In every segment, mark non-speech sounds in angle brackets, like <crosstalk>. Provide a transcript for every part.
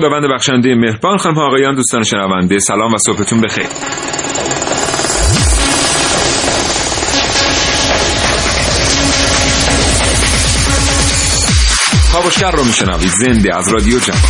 خداوند بخشنده مهربان. خانم آقایان دوستان شنونده سلام و صبحتون بخیر. کاوشگر رو میشنوید. زنده از رادیو جوان.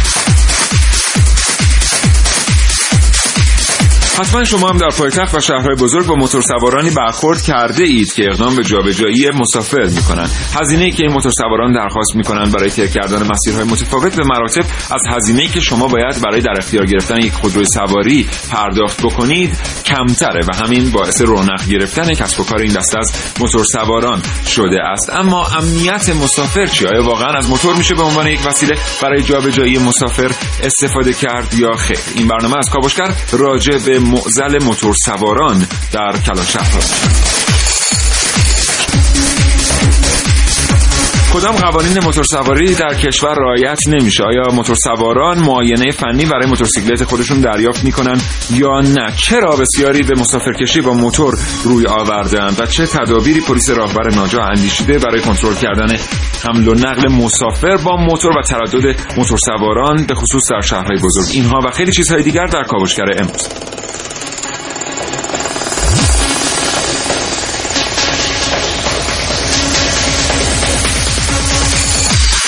حتما شما هم در پایتخت و شهرهای بزرگ با موتورسوارانی برخورد کرده اید که اقدام به جابجایی مسافر می‌کنند. هزینه که این موتورسواران درخواست می‌کنند برای طی کردن مسیرهای متفاوت به مراتب از هزینه که شما باید برای در اختیار گرفتن یک خودروی سواری پرداخت بکنید کمتره و همین باعث رونق گرفتن کسب و کار این دسته از موتورسواران شده است. اما امنیت مسافر چی آیا واقعا از موتور میشه به عنوان یک وسیله برای جابجایی مسافر استفاده کرد یا خیر؟ این برنامه از کاوشگر راجع به معزل موتور سواران در کلان شهر کدام قوانین موتورسواری در کشور رعایت نمیشه؟ آیا موتورسواران معاینه فنی برای موتورسیکلت خودشون دریافت می‌کنن یا نه؟ چرا بسیاری به مسافرکشی با موتور روی آوردن و چه تدابیری پلیس راهبر ناجا اندیشیده برای کنترل کردن حمل و نقل مسافر با موتور و تردد موتورسواران به خصوص در شهرهای بزرگ؟ اینها و خیلی چیزهای دیگر در کاوشگر امروز.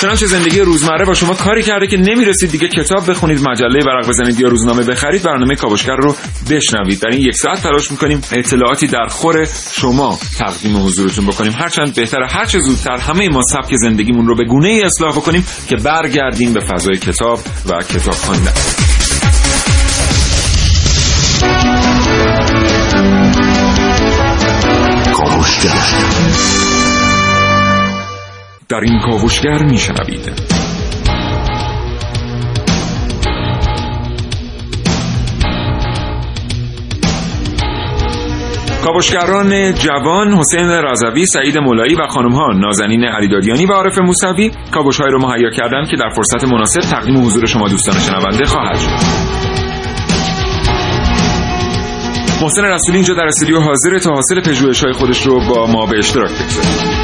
چنانچه زندگی روزمره با شما کاری کرده که نمی‌رسید دیگه کتاب بخونید مجله ورق بزنید یا روزنامه بخرید برنامه کاوشگر رو بشنوید. در این یک ساعت تلاش می‌کنیم اطلاعاتی در خور شما تقدیم حضورتون بکنیم. هرچند بهتره هرچه زودتر همه ما سبک زندگیمون رو به گونه ای اصلاح بکنیم که برگردیم به فضای کتاب و کتاب خواندن در این کاوشگر میشنوید کاوشگران جوان حسین رضوی، سعید مولایی و خانم ها نازنین علیدادیانی و عارف موسوی کاوش های رو مهیا کردند که در فرصت مناسب تقدیم حضور شما دوستان شنونده خواهد شد. محسن رسولی اینجا در استودیو حاضر تا حاصل پژوهش های خودش رو با ما به اشتراک بگذاره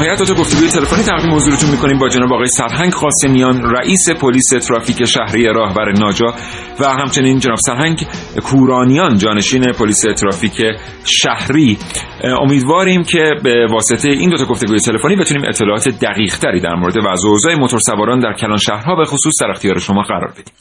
نهایت تو گفتگوی تلفنی تقدیم حضورتون می‌کنیم با جناب آقای سرهنگ قاسمیان رئیس پلیس ترافیک شهری راهبر ناجا و همچنین جناب سرهنگ کورانیان جانشین پلیس ترافیک شهری. امیدواریم که به واسطه این دو تا گفتگوی تلفنی بتونیم اطلاعات دقیق تری در مورد وضع اوضاع موتورسواران در کلان شهرها به خصوص در اختیار شما قرار بدیم.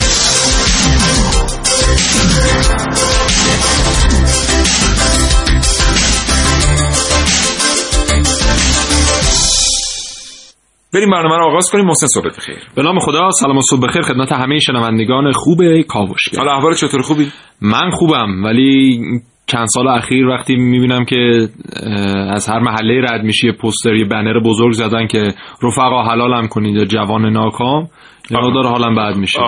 بریم برنامه رو آغاز کنیم محسن صبح بخیر. به نام خدا سلام و صبح بخیر خدمت همه شنوندگان خوب کاوشگر. حالا احوال چطور خوبی؟ من خوبم ولی چند سال اخیر وقتی می‌بینم که از هر محله رد میشی پوستر یه بنر بزرگ زدن که رفقا حلالم کنید یا جوان ناکام یا داره حالم بد میشه.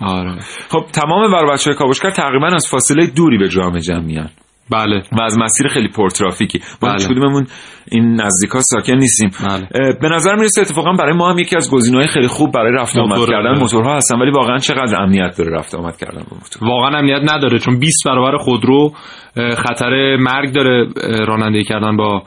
آره. خب تمام بر بچه کاوشگر تقریبا از فاصله دوری به جامعه جمع میان بله و از مسیر خیلی پرترافیکی ما بله. کدوممون این نزدیکا ساکن نیستیم بله. به نظر می‌رسه اتفاقا برای ما هم یکی از گزینه‌های خیلی خوب برای رفت آمد کردن. موتورها هستن ولی واقعا چقدر امنیت داره رفت آمد کردن با موتور واقعا امنیت نداره چون 20 برابر خودرو خطر مرگ داره رانندگی کردن با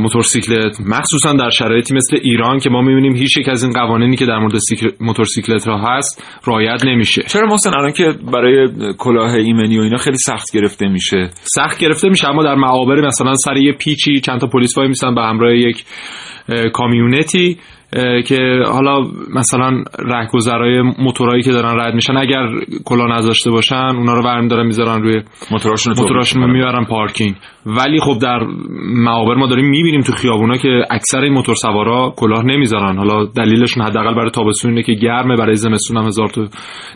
موتورسیکلت مخصوصا در شرایطی مثل ایران که ما می‌بینیم هیچ یک از این قوانینی که در مورد موتورسیکلت ها هست رعایت نمیشه. چرا مثلا الان که برای کلاه ایمنی و اینا خیلی سخت گرفته میشه. سخت گرفته میشه اما در معابر مثلا سر یه پیچی چند تا پلیس وای میسن به همراه یک کامیونتی که حالا مثلا رهگذرای موتورایی که دارن رد میشن اگر کلا نذاشته باشن اونا رو برمی دارن می‌ذارن روی موتوراشون موتوراشون می‌برن پارکینگ. ولی خب در معابر ما داریم می‌بینیم تو خیابونا که اکثر این موتور سوارا کلاه نمی‌ذارن. حالا دلیلشون حداقل برای تابستون اینه که گرمه برای زمستون هم هزار تو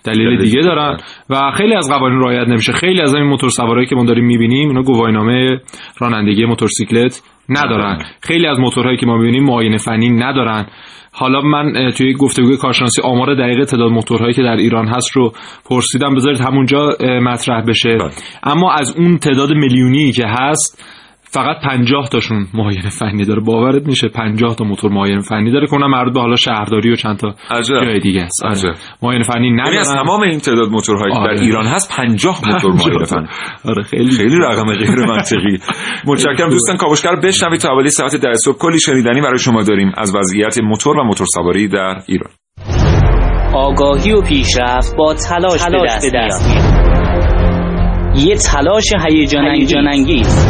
دلیل دیگه دارن. و خیلی از قوانین رعایت نمیشه. خیلی از این موتور سوارایی که ما داریم می‌بینیم اینا گواهینامه رانندگی موتورسیکلت ندارن. خیلی از موتورهایی که ما می‌بینیم معاینه فنی ندارن. حالا من توی گفتگوی کارشناسی آمار دقیق تعداد موتورهایی که در ایران هست رو پرسیدم بذارید همونجا مطرح بشه بله. اما از اون تعداد میلیونی که هست فقط 50 تاشون معاینه فنی داره. باورت میشه 50 تا موتور معاینه فنی داره کنم مربوط به حالا شهرداری و چند تا جای دیگه است. آره. معاینه فنی یعنی نداره از تمام این تعداد موتورهایی که آره. در ایران هست 50 <laughs> موتور معاینه فنی. آره خیلی. خیلی رقم غیر منطقی. <laughs> متشکرم. دوستان کاوشگر بشنوید تا حوالی ساعت 10 صبح. کلی شنیدنی برای شما داریم از وضعیت موتور و موتور سواری در ایران. آگاهی و پیشرفت با تلاش, تلاش به دست میاد. یه تلاش هیجان انگیز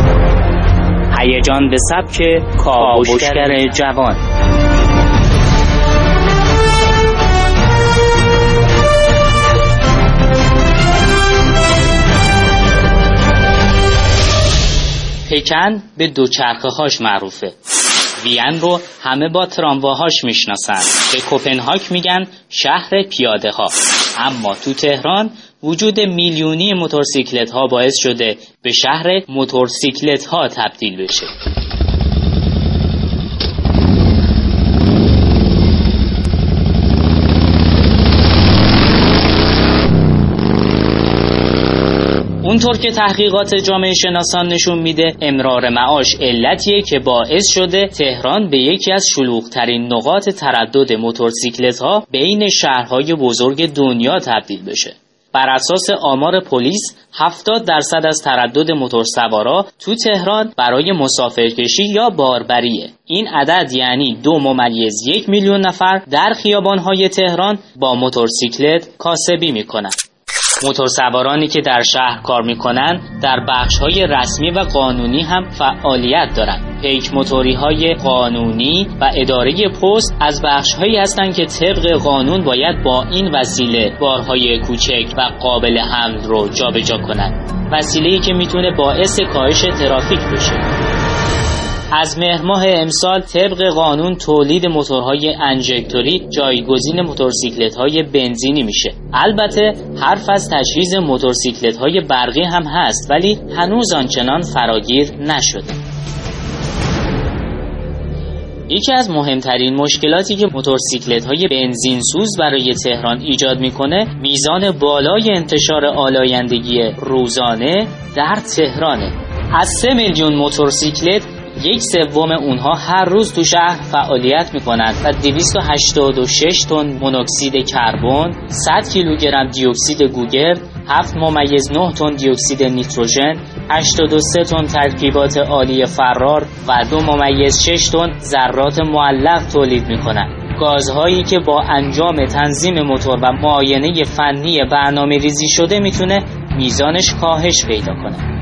هیجان به سبک کاوشگر جوان. پکن به دوچرخه هاش معروفه. وین رو همه با ترامواهاش می‌شناسن. به کوپنهاگ میگن شهر پیاده ها اما تو تهران وجود میلیونی موتورسیکلت ها باعث شده به شهر موتورسیکلت ها تبدیل بشه. اونطور که تحقیقات جامعه شناسان نشون میده امرار معاش علتیه که باعث شده تهران به یکی از شلوغترین نقاط تردد موتورسیکلت ها بین شهرهای بزرگ دنیا تبدیل بشه. بر اساس آمار پلیس 70 درصد از تردد موتورسوارا تو تهران برای مسافرکشی یا باربریه. این عدد یعنی دو ممیز یک میلیون نفر در خیابانهای تهران با موتورسیکلت کاسبی می‌کنند. موتورسوارانی که در شهر کار می‌کنن در بخش های رسمی و قانونی هم فعالیت دارند. پیک موتوری های قانونی و اداره پست از بخش هایی هستند که طبق قانون باید با این وسیله بارهای کوچک و قابل حمل رو جابجا کنند. وسیله‌ای که می‌تونه باعث کاهش ترافیک بشه. از مهر ماه امسال طبق قانون تولید موتورهای انژکتوری جایگزین موتورسیکلت های بنزینی میشه. البته حرف از تجهیز موتورسیکلت های برقی هم هست ولی هنوز آنچنان فراگیر نشده. یکی از مهمترین مشکلاتی که موتورسیکلت های بنزین سوز برای تهران ایجاد می‌کنه میزان بالای انتشار آلایندگی روزانه در تهرانه. از 3 میلیون موتورسیکلت یک سوم اونها هر روز تو شهر فعالیت می‌کنند و 286 تن مونوکسید کربن 100 کیلوگرم دیوکسید گوگرد 7 ممیز 9 تن دیوکسید نیتروژن 83 تن ترکیبات عالی فرار و 2 ممیز 6 تن ذرات معلق تولید می‌کنند. گازهایی که با انجام تنظیم موتور و معاینه فنی برنامه ریزی شده می‌تونه میزانش کاهش پیدا کنه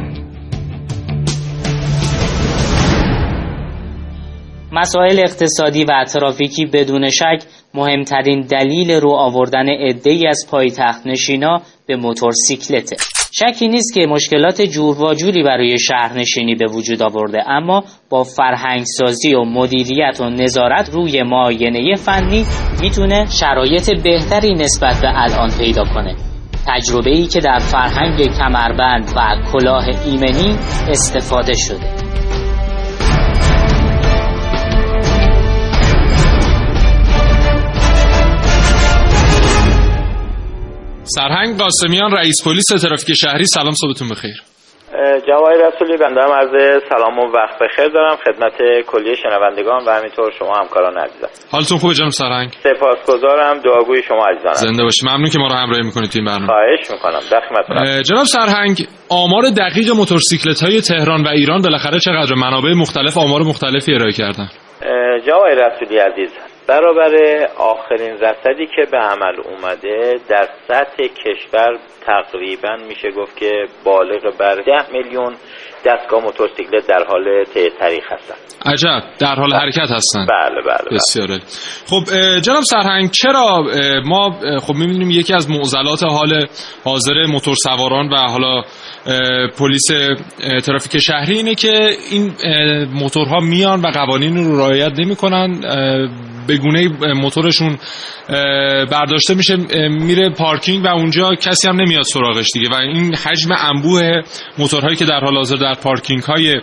مسائل اقتصادی و ترافیکی بدون شک مهمترین دلیل رو آوردن ای از پایتخت نشینا به موتورسیکلته. شکی نیست که مشکلات جور و جوری برای شهرنشینی به وجود آورده اما با فرهنگسازی و مدیریت و نظارت روی معاینه فنی می‌تونه شرایط بهتری نسبت به الان پیدا کنه. تجربه ای که در فرهنگ کمربند و کلاه ایمنی استفاده شده. سرهنگ قاسمیان رئیس پلیس ترافیک شهری سلام صبحتون بخیر. جوای رسولی بنده هم عرض سلام و وقت بخیر دارم خدمت کلیه شنوندگان و همینطور شما همکاران عزیزم حالتون خوبه جناب سرهنگ؟ سپاسگزارم دعاگوی شما عزیزان زنده باشی. ممنون که ما رو همراهی می‌کنید تو این برنامه. خواهش می‌کنم. در جناب سرهنگ آمار دقیق موتورسیکلت های تهران و ایران بالاخره چقدر؟ منابع مختلف آمار مختلفی ارائه کردن. جوای رسولی عزیز برابر آخرین رصدی که به عمل اومده در سطح کشور تقریبا میشه گفت که بالغ بر ده میلیون دستگاه موتورسیکلت در حال طریق هستن. عجب در حال حرکت هستن. بله بله, بله. بسیار خب جناب سرهنگ چرا ما خب می‌بینیم یکی از معضلات حال حاضر موتور سواران و حالا پلیس ترافیک شهری اینه که این موتورها میان و قوانین رو رعایت نمی‌کنن. به گونه موتورشون برداشته میشه میره پارکینگ و اونجا کسی هم نمیاد سراغش دیگه. و این حجم انبوه موتورهایی که در حال حاضر در پارکینگ های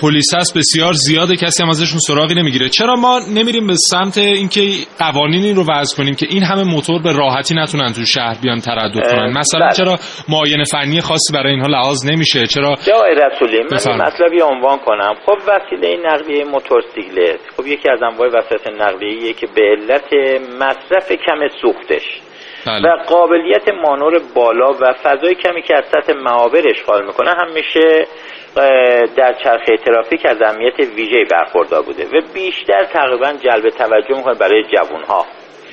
پلیس هست بسیار زیاده. کسی هم ازشون سراغی نمی‌گیره. چرا ما نمیریم به سمت اینکه قوانینی رو وضع کنیم که این همه موتور به راحتی نتونن تو شهر بیان تردد کنن؟ مثلا بله. چرا معاینه فنی خاصی برای اینها لحاظ نمیشه. چرا؟ جای رسولی من مطلبی عنوان کنم. خب وسیله نقلیه موتورسیکلت خب یکی از انواع وسایل نقلیه که به علت مصرف کم سوختش بله. و قابلیت مانور بالا و فضای کمی که از سطح معابر اشغال می‌کنه همیشه در چرخه ترافیک از اهمیت ویژه برخوردار بوده و بیشتر تقریبا جلب توجه می‌کنه برای جوان ها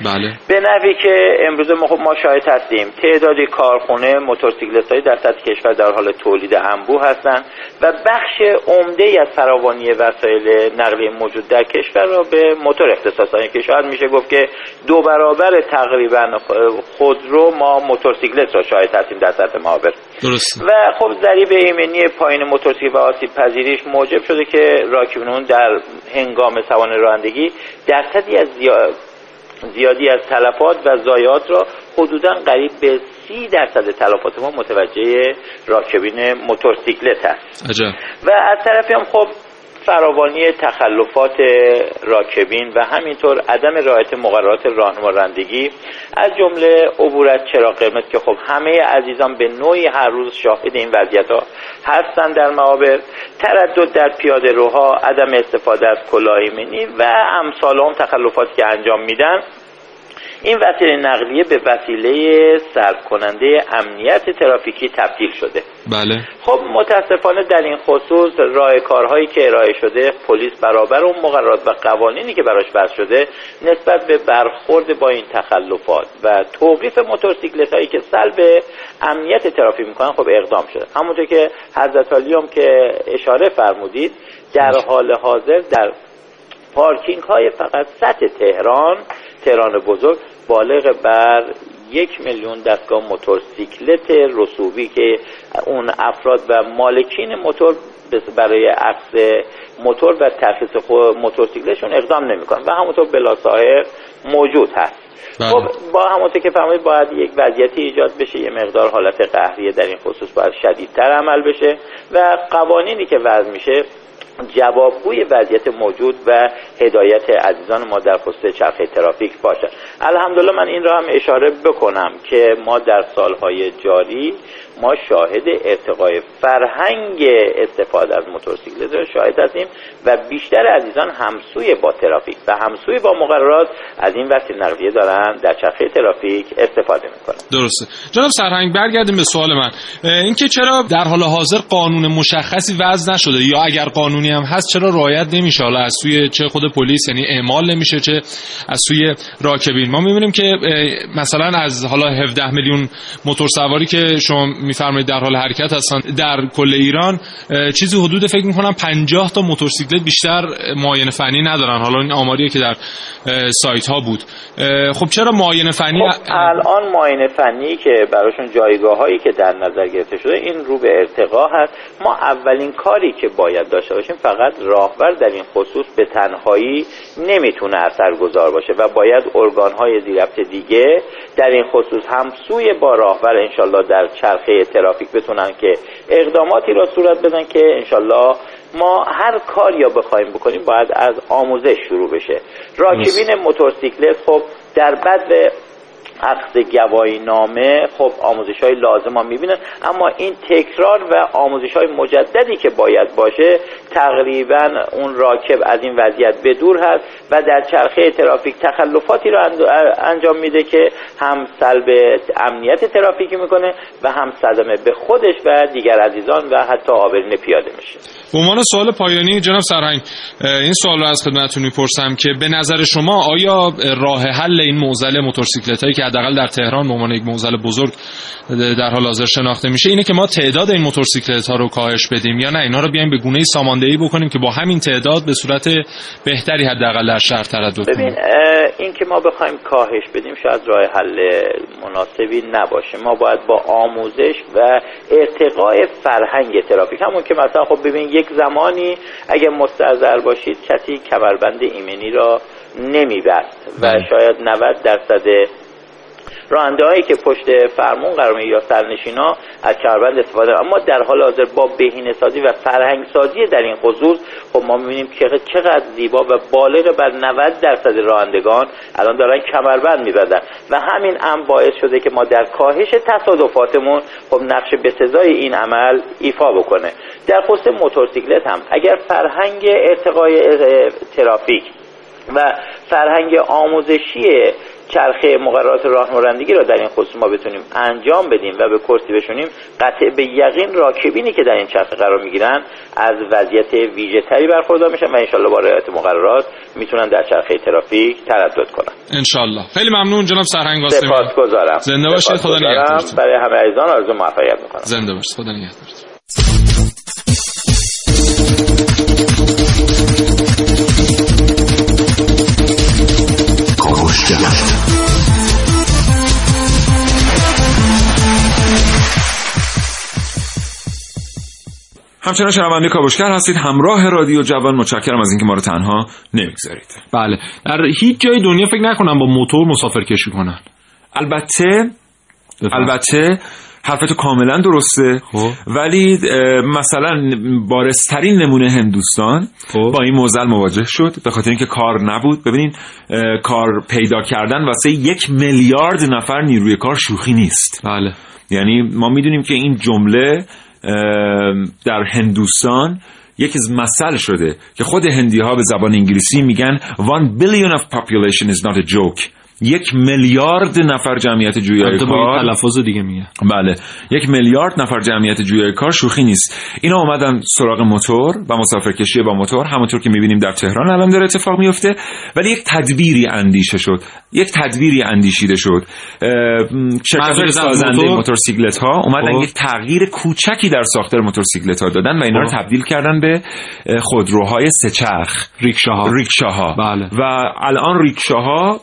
بله. به نوی که امروز ما خب ما شاهد هستیم تعدادی کارخونه موتورسیکلت های در سطح کشور در حال تولید انبوه هستند و بخش عمده ای از فراوانی وسایل نقلیه موجود در کشور را به موتور اختصاص دادن که شاید میشه گفت که دو برابر تقریبا خودرو ما موتورسیکلت را شاهد هستیم در سطح معابر درست. و خب ضریب ایمنی پایین موتورسیکلت و آسیب پذیریش موجب شده که راکبینون در هنگام سوانه رانندگی درصدی از زیاد زیادی از تلفات و ضایعات را حدودا قریب به سی درصد تلفات ما متوجه راکبین موتورسیکلت هست عجب. و از طرفی هم خب فراوانی تخلفات راکبین و همینطور عدم رعایت مقررات راهنما رانندگی از جمله عبور از چراغ قرمز که خب همه عزیزان به نوعی هر روز شاهد این وضعیت ها هستند در معابر تردد در پیاده روها عدم استفاده از کلاه و امثال هم تخلفاتی که انجام میدن. این وسیله نقلیه به وسیله صرف کننده امنیت ترافیکی تبدیل شده. بله. خب متاسفانه در این خصوص راه کارهایی که ارائه شده پلیس برابر اون مقررات و قوانینی که براش بس شده نسبت به برخورد با این تخلفات و توقیف موتورسیکلت هایی که سلب امنیت ترافیک می‌کنن خب اقدام شده. همونطور که حضرت علی هم که اشاره فرمودید در حال حاضر در پارکینگ های فقط سطح تهران تهران بزرگ بالغ بر یک میلیون دستگاه موتورسیکلت رسوبی که اون افراد و مالکین موتور برای عکس موتور و ترخیص موتورسیکلتشون اقدام نمی‌کنن و همونطور بلا موجود هست بله. خب با همونطور که فرمایید باید یک وضعیتی ایجاد بشه یه مقدار حالت قهریه در این خصوص باید شدیدتر عمل بشه و قوانینی که وضع میشه جوابگوی وضعیت موجود و هدایت عزیزان ما در خصوص چرخه ترافیک باشد. الحمدلله من این را هم اشاره بکنم که ما در سالهای جاری ما شاهد ارتقای فرهنگ استفاده از موتورسیکلت شاهد هستیم و بیشتر عزیزان همسوی با ترافیک و همسوی با مقررات از این وسیله نقلیه دارن در چرخه ترافیک استفاده می‌کنن. درسته. جناب سرهنگ برگردیم به سوال من. اینکه چرا در حال حاضر قانون مشخصی وضع نشده یا اگر قانونی هم هست. چرا رعایت نمیشه؟ حالا از سوی چه خود پلیس یعنی اعمال نمیشه چه از سوی راکبین. ما می‌بینیم که مثلا از حالا 17 میلیون موتور سواری که شما میفرمایید در حال حرکت هستن در کل ایران چیزی حدود فکر می‌کنم 50 تا موتورسیکلت بیشتر معاینه فنی ندارن. حالا این آماریه که در سایت ها بود. خب چرا معاینه فنی؟ خب الان معاینه فنی که براشون جایگاه هایی که در نظر گرفته شده این رو به ارتقا هست. ما اولین کاری که باید داشته باشیم فقط راهبر در این خصوص به تنهایی نمی‌تونه اثرگذار باشه و باید ارگان های زیرفت دیگه در این خصوص همسوی با راهبر انشالله در چرخه ترافیک بتونن که اقداماتی را صورت بدن که انشالله ما هر کار یا بخوایم بکنیم باید از آموزش شروع بشه. راکبین موتورسیکلت خب در بد عقد گواهی نامه خب آموزش های لازم ها می‌بینن اما این تکرار و آموزش های مجددی که باید باشه تقریبا اون راکب از این وضعیت به دور هست و در چرخه ترافیک تخلفاتی رو انجام میده که هم سلب امنیت ترافیکی می‌کنه و هم صدمه به خودش و دیگر عزیزان و حتی آبرین پیاده میشه. به عنوان سوال پایانی جناب سرهنگ این سوال رو از خدمتتون می‌پرسم که به نظر شما آیا راه حل این معضل موتورسیکلت هایی که حداقل در تهران به عنوان یک معضل بزرگ در حال حاضر شناخته میشه اینه که ما تعداد این موتورسیکلت ها رو کاهش بدیم یا نه؟ اینا رو بیایم به گونه ساماندهی بکنیم که با همین تعداد به صورت بهتری حداقل در شهر تردد کنیم. ببین این که ما بخوایم کاهش بدیم شاید راه حل مناسبی نباشه. ما باید با آموزش و ارتقاء فرهنگ ترافیک همون که مثلا خب ببین یک زمانی اگه مستحضر باشید کسی کمربند ایمنی را نمیبست و شاید 90 درصد راننده هایی که پشت فرمون قرار یا سرنشینا از کمربند استفاده اما در حال حاضر با بهینه سازی و فرهنگ سازی در این خصوص خب ما می‌بینیم که چقدر زیبا و بالغ بر 90 درصد رانندگان الان دارن کمربند میبندن. و همین هم باعث شده که ما در کاهش تصادفاتمون خب نقش به این عمل ایفا بکنه. در خصوص موتورسیکلت هم اگر فرهنگ ارتقای ترافیک و فرهنگ آموزشی چرخه مقررات راهنمایندگی را در این خصوص ما بتونیم انجام بدیم و به کرسی بشونیم قطع به یقین راکبینی که در این چرخه قرار می‌گیرن از وضعیت ویژه تری برخوردار میشن و انشالله با رعایت مقررات می‌تونن در چرخه ترافیک تردد کنن. انشالله خیلی ممنون جناب سرهنگ قاسمی سپاسگزارم. زنده باشید. خدا نگهدارتون. برای همه عزیزان آرزو موفقیت می‌کنم. زنده باشید. خدا نگهدارتون. همچنان شنونده کاوشگر هستید. همراه رادیو جوان. متشکرم از اینکه ما رو تنها نمی‌گذارید. بله. در هیچ جای دنیا فکر نکنم با موتور مسافر کشی کنن. البته البته حرفتو کاملا درسته. خب. ولی مثلا بارسترین نمونه هندوستان خب. با این موزل مواجه شد. به خاطر اینکه کار نبود. ببینین کار پیدا کردن واسه یک میلیارد نفر نیروی کار شوخی نیست. بله. یعنی ما می‌دونیم که این جمله در هندوستان یکی از مسئله شده که خود هندی ها به زبان انگلیسی میگن one billion of population is not a joke. یک میلیارد نفر جمعیت جویای کار تلفظ دیگه میگه. بله. یک میلیارد نفر جمعیت جویای کار شوخی نیست. اینا اومدن سراغ موتور و مسافرکشی با موتور همونطور که می‌بینیم در تهران الان داره اتفاق میفته ولی یک تدبیری اندیشه شد. یک تدبیری اندیشیده شد. شرکت سازنده موتورسیکلت ها اومدن خب. یک تغییر کوچکی در ساختار موتورسیکلت ها دادن و اینا رو خب. تبدیل کردن به خودروهای سهچرخ. ریکشاها. ریکشاها. بله. و الان ریکشاها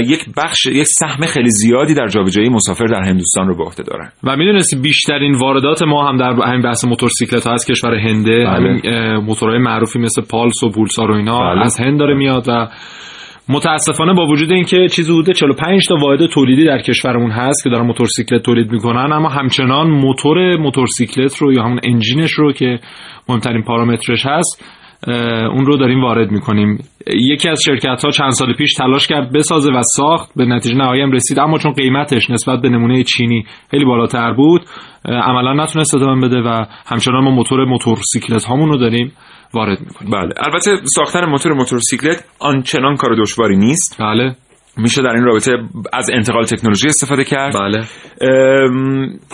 یک بخش یک سهم خیلی زیادی در جابجایی مسافر در هندوستان رو به عهده دارن و می‌دونستی بیشترین واردات ما هم در همین بحث موتورسیکلت ها از کشور هنده بله. موتورهای معروفی مثل پالس و پولسار و اینا بله. از هند داره میاد و متاسفانه با وجود اینکه چیزی حدود 45 تا واحد تولیدی در کشورمون هست که دارن موتورسیکلت تولید می‌کنن اما همچنان موتور موتورسیکلت رو یا همون انجینش رو که مهمترین پارامترش هست اون رو داریم وارد می‌کنیم. یکی از شرکت ها چند سال پیش تلاش کرد بسازه و ساخت به نتیجه نهایی هم رسید اما چون قیمتش نسبت به نمونه چینی خیلی بالاتر بود عملا نتونست ادامه بده و همچنان ما موتور موتورسیکلت هامون رو داریم وارد می‌کنیم. بله البته ساختن موتور موتورسیکلت آنچنان کار دشواری نیست. بله. میشه در این رابطه از انتقال تکنولوژی استفاده کرد. بله.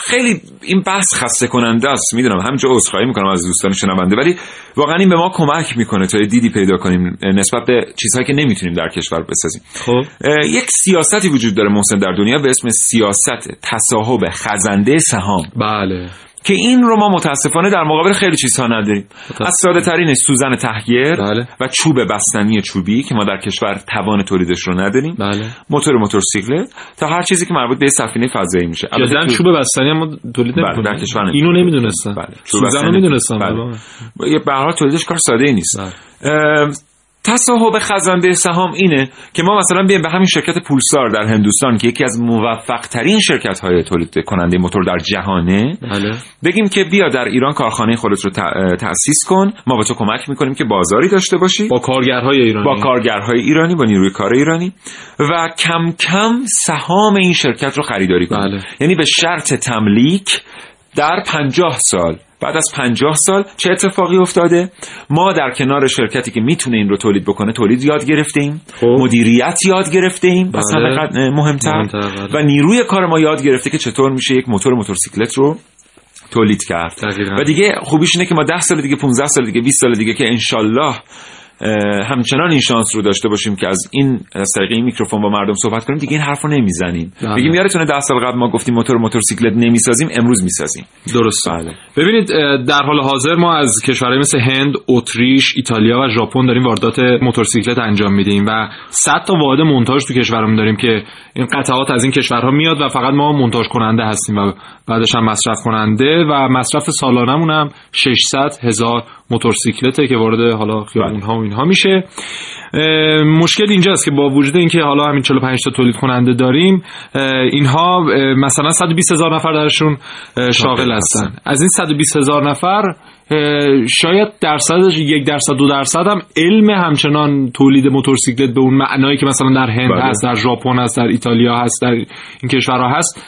خیلی این بحث خسته کننده است. می‌دونم همینجا عذرخواهی می‌کنم از دوستان شنونده ولی واقعا این به ما کمک می‌کنه تا دیدی پیدا کنیم نسبت به چیزهایی که نمی‌تونیم در کشور بسازیم. خب. یک سیاستی وجود داره محسن در دنیا به اسم سیاست تصاحب خزنده سهام. بله. که این رو ما متاسفانه در مقابل خیلی چیزها نداریم از ساده ترین سوزن تهگیر بله. و چوب بستنی چوبی که ما در کشور توان تولیدش رو نداریم بله. موتور موتورسیکلت تا هر چیزی که مربوط به سفینه فضایی میشه جدا چوب بستنی هم تولید بله در کشور اینو نمی‌دونستم بله. سوزن رو می‌دونستم بله. به هر حال تولیدش کار ساده ای نیست بله. تصاحب خزنده سهام اینه که ما مثلا بیایم به همین شرکت پولسار در هندوستان که یکی از موفق ترین شرکت های تولید کننده موتور در جهانه بله. بگیم که بیا در ایران کارخانه خودت رو تأسیس کن ما به تو کمک می‌کنیم که بازاری داشته باشی. با کارگرهای ایرانی. با کارگرهای ایرانی با نیروی کار ایرانی. و کم کم سهام این شرکت رو خریداری کن بله. یعنی به شرط تملیک در پنجاه سال. بعد از 50 سال چه اتفاقی افتاده ما در کنار شرکتی که می‌تونه این رو تولید بکنه تولید یاد گرفته ایم خب. مدیریت یاد گرفته ایم بله. مهمتر بله. و نیروی کار ما یاد گرفته که چطور میشه یک موتور موتورسیکلت رو تولید کرد دقیقا. و دیگه خوبیش اینه که ما 10 سال دیگه 15 سال دیگه 20 سال دیگه که انشالله همچنان این شانس رو داشته باشیم که از این از طریق این میکروفون با مردم صحبت کنیم دیگه این حرفو نمی‌زنیم بله. بگیم یادتونه 10 سال قبل ما گفتیم موتور موتورسیکلت نمی‌سازیم امروز می‌سازیم درست بله. ببینید در حال حاضر ما از کشورهای مثل هند، اتریش، ایتالیا و ژاپن داریم واردات موتورسیکلت انجام میدیم و 100 تا واحد مونتاژ تو کشورمون داریم که این قطعات از این کشورها میاد و فقط ما مونتاژ کننده هستیم و بعدش هم مصرف کننده و مصرف سالانمون هم 600 هزار موتورسیکلته که وارد حالا خیابون‌ها و اینها میشه. مشکل اینجاست که با وجود اینکه حالا همین 45 تا تولید کننده داریم اینها مثلا 120 هزار نفر درشون شاغل هستن. از این 120 هزار نفر شاید درصدش یک درصد دو درصد هم علم همچنان تولید موتورسیکلت به اون معنایی که مثلا در هند بله. هست در ژاپن هست در ایتالیا هست در این کشورها هست.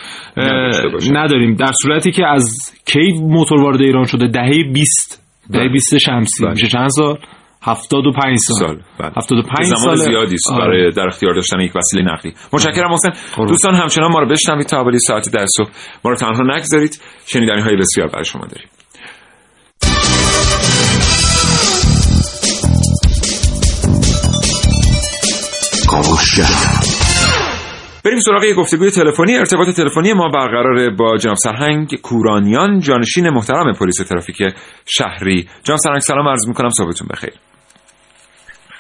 نداریم. در صورتی که از کی موتور وارد ایران شده؟ دهه 20 دهه بله. 20 شمسی. بله. میشه چند سال؟ 75 سال, سال. بله. 75 زمان سال. زیادی است آره. برای در اختیار داشتن یک وسیله نقلی متشکرم حسین قربان. دوستان همچنان ما رو بشنوید تا حوالی ساعت در صبح. ما رو تنها نگذارید. شنیدنی های بسیار برای شما داریم. بریم سراغ یک گفتگوی تلفنی. ارتباط تلفنی ما برقرار با جناب سرهنگ کورانیان جانشین محترم پلیس ترافیک شهری. جناب سرهنگ سلام عرض می‌کنم صبحتون بخیر.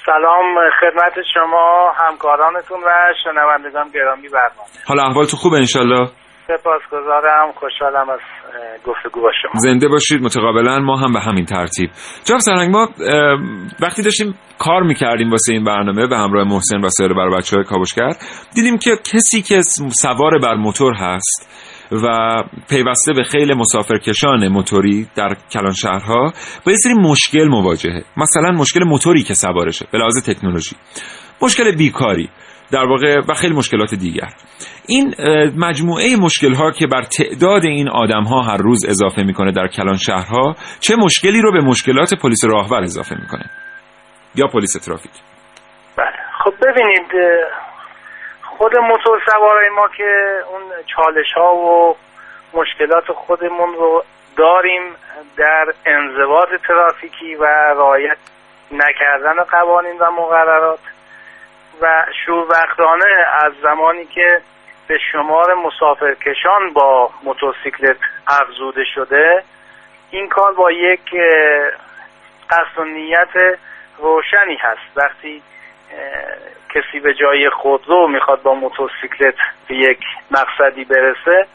سلام خدمت شما همکارانتون و شنوندگان گرامی برنامه. حالا احوالتون خوبه انشالله؟ سپاسگزارم. خوشحالم از گفتگو با شما. زنده باشید. متقابلا ما هم به همین ترتیب. جناب سرهنگ ما وقتی داشتیم کار می‌کردیم واسه این برنامه به همراه محسن و سایر بر بچه های کاوشگر دیدیم که کسی که سوار بر موتور هست و پیوسته به خیل مسافرکشان موتوری در کلان شهرها با یه سری مشکل مواجهه. مثلا مشکل موتوری که سوارشه به لحاظ تکنولوژی. مشکل بیکاری. در واقع و خیلی مشکلات دیگر. این مجموعه مشکل ها که بر تعداد این آدم ها هر روز اضافه می‌کنه در کلان شهرها چه مشکلی رو به مشکلات پلیس راهور اضافه می‌کنه؟ یا پلیس ترافیک؟ بله. خب ببینید خود موتور سوارای ما که اون چالش ها و مشکلات خودمون رو داریم در انضباط ترافیکی و رعایت نکردن قوانین و مقررات و شوربختانه از زمانی که به شمار مسافرکشان با موتورسیکلت افزوده شده این کار با یک قصد و نیت روشنی هست. وقتی کسی به جای خودرو می‌خواد با موتورسیکلت به یک مقصدی برسه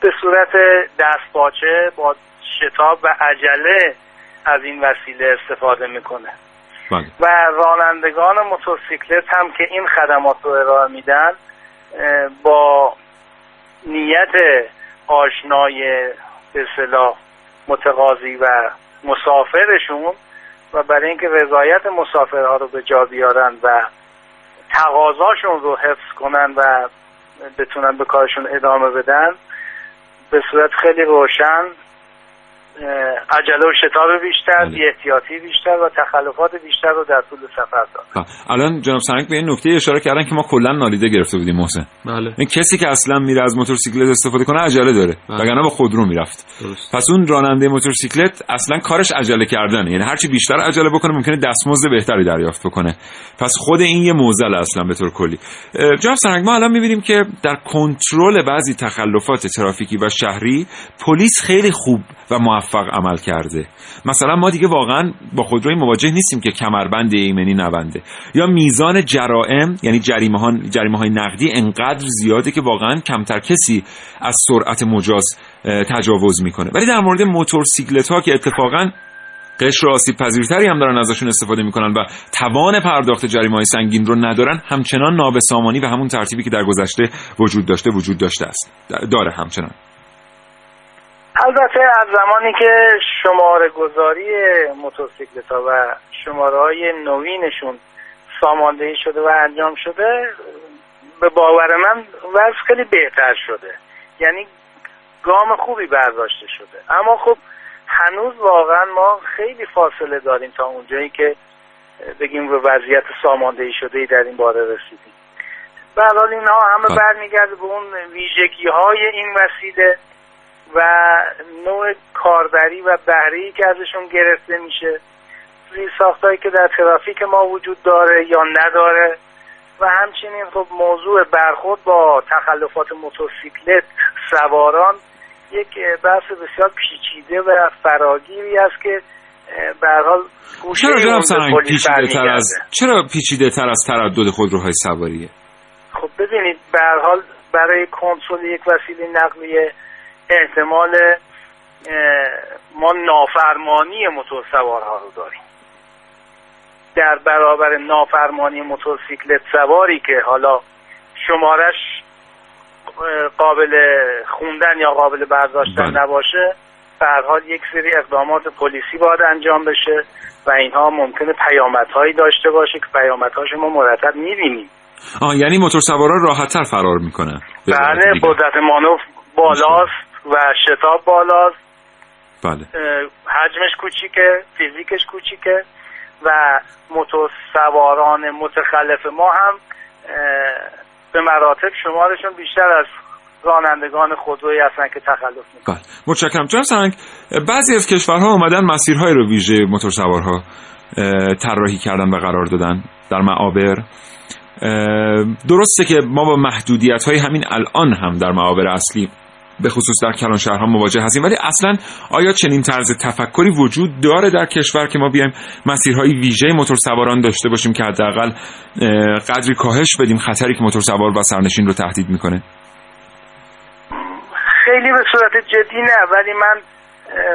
به صورت دستپاچه با شتاب و عجله از این وسیله استفاده می‌کنه. بله. و رانندگان موتورسیکلت هم که این خدمات رو ارائه میدن با نیت آشنای به اصطلاح متقاضی و مسافرشون و برای اینکه رضایت مسافرها رو به جا بیارن و تقاضاشون رو حفظ کنن و بتونن به کارشون ادامه بدن به صورت خیلی روشن عجله و شتاب بیشتر بله. بی احتیاطی بیشتر و تخلفات بیشتر رو در طول سفر دارن بله. الان جناب سرهنگ به این نکته اشاره کردن که ما کلا نالیده گرفته بودیم محسن بله این کسی که اصلا میره از موتورسیکلت استفاده کنه عجله داره بله. وگرنه با خودرو می‌رفت درست پس اون راننده موتورسیکلت اصلا کارش عجله کردنه یعنی هرچی بیشتر عجله بکنه ممکنه دستمزد بهتری دریافت بکنه پس خود این یه موزل اصلا به طور کلی جناب سرهنگ ما الان می‌بینیم که در کنترل بعضی تخلفات ترافیکی و شهری پلیس خیلی خوب و موفق عمل کرده. مثلا ما دیگه واقعا با خودروی مواجه نیستیم که کمربند ایمنی نبنده یا میزان جرائم یعنی جریمه ها جریمه های نقدی انقدر زیاده که واقعا کمتر کسی از سرعت مجاز تجاوز می‌کنه. ولی در مورد موتورسیکلت ها که اتفاقا قشر آسیب پذیرتری هم دارن ازشون استفاده می‌کنن و توان پرداخت جریمه های سنگین رو ندارن همچنان نابسامانی و همون ترتیبی که در گذشته وجود داشته وجود داشته است. داره همچنان. البته از زمانی که شماره گذاری موتورسیکلت ها و شماره های نوینشون ساماندهی شده و انجام شده به باور من وضع خیلی بهتر شده. یعنی گام خوبی برداشته شده. اما خب هنوز واقعا ما خیلی فاصله داریم تا اونجایی که بگیم به وضعیت ساماندهی شده ای در این باره رسیدیم. به هر حال اینها همه. برمیگرده به اون ویژگی های این وسیله. و نوع کاربری و بهره‌ای که ازشون گرفته میشه. زیرساختهایی که در ترافیک ما وجود داره یا نداره. و همچنین خب موضوع برخورد با تخلفات موتورسیکلت سواران یک بحث بسیار پیچیده و فراگیری است که به هر حال چرا جناب سرنگ پیچیده تر از چرا پیچیده تر از تردد خودروهای سواریه؟ خب ببینید به هر حال برای کنترل یک وسیله نقلیه احتمال ما نافرمانی موتور سوارها رو داریم. در برابر نافرمانی موتورسیکلت سواری که حالا شمارش قابل خوندن یا قابل برداشتن بله. نباشه به حال یک سری اقدامات پلیسی باید انجام بشه و اینها ممکنه پیامدهایی داشته باشه که پیامدهاش ما مرتب می‌بینیم. آه یعنی موتور سوارا راحتتر فرار می‌کنه. بله قدرت مانوف بالاست. و شتاب بالاست. بله. حجمش کوچیکه فیزیکش کوچیکه و موتور سواران متخلف ما هم به مراتب شمارشون بیشتر از رانندگان خودرویی هستن که تخلف می‌کنن. بله. متشکرم. جناب سنگ بعضی از کشورها اومدن مسیرهای رو ویژه موتور سوارها طراحی کردن و قرار دادن در معابر. درسته که ما با محدودیت های همین الان هم در معابر اصلی به خصوص در کلان شهرها مواجه هستیم. ولی اصلا آیا چنین طرز تفکری وجود داره در کشور که ما بیایم مسیرهای ویژه موتور سواران داشته باشیم که حداقل قدری کاهش بدیم خطری که موتور سوار و سرنشین رو تهدید می‌کنه؟ خیلی به صورت جدی نه ولی من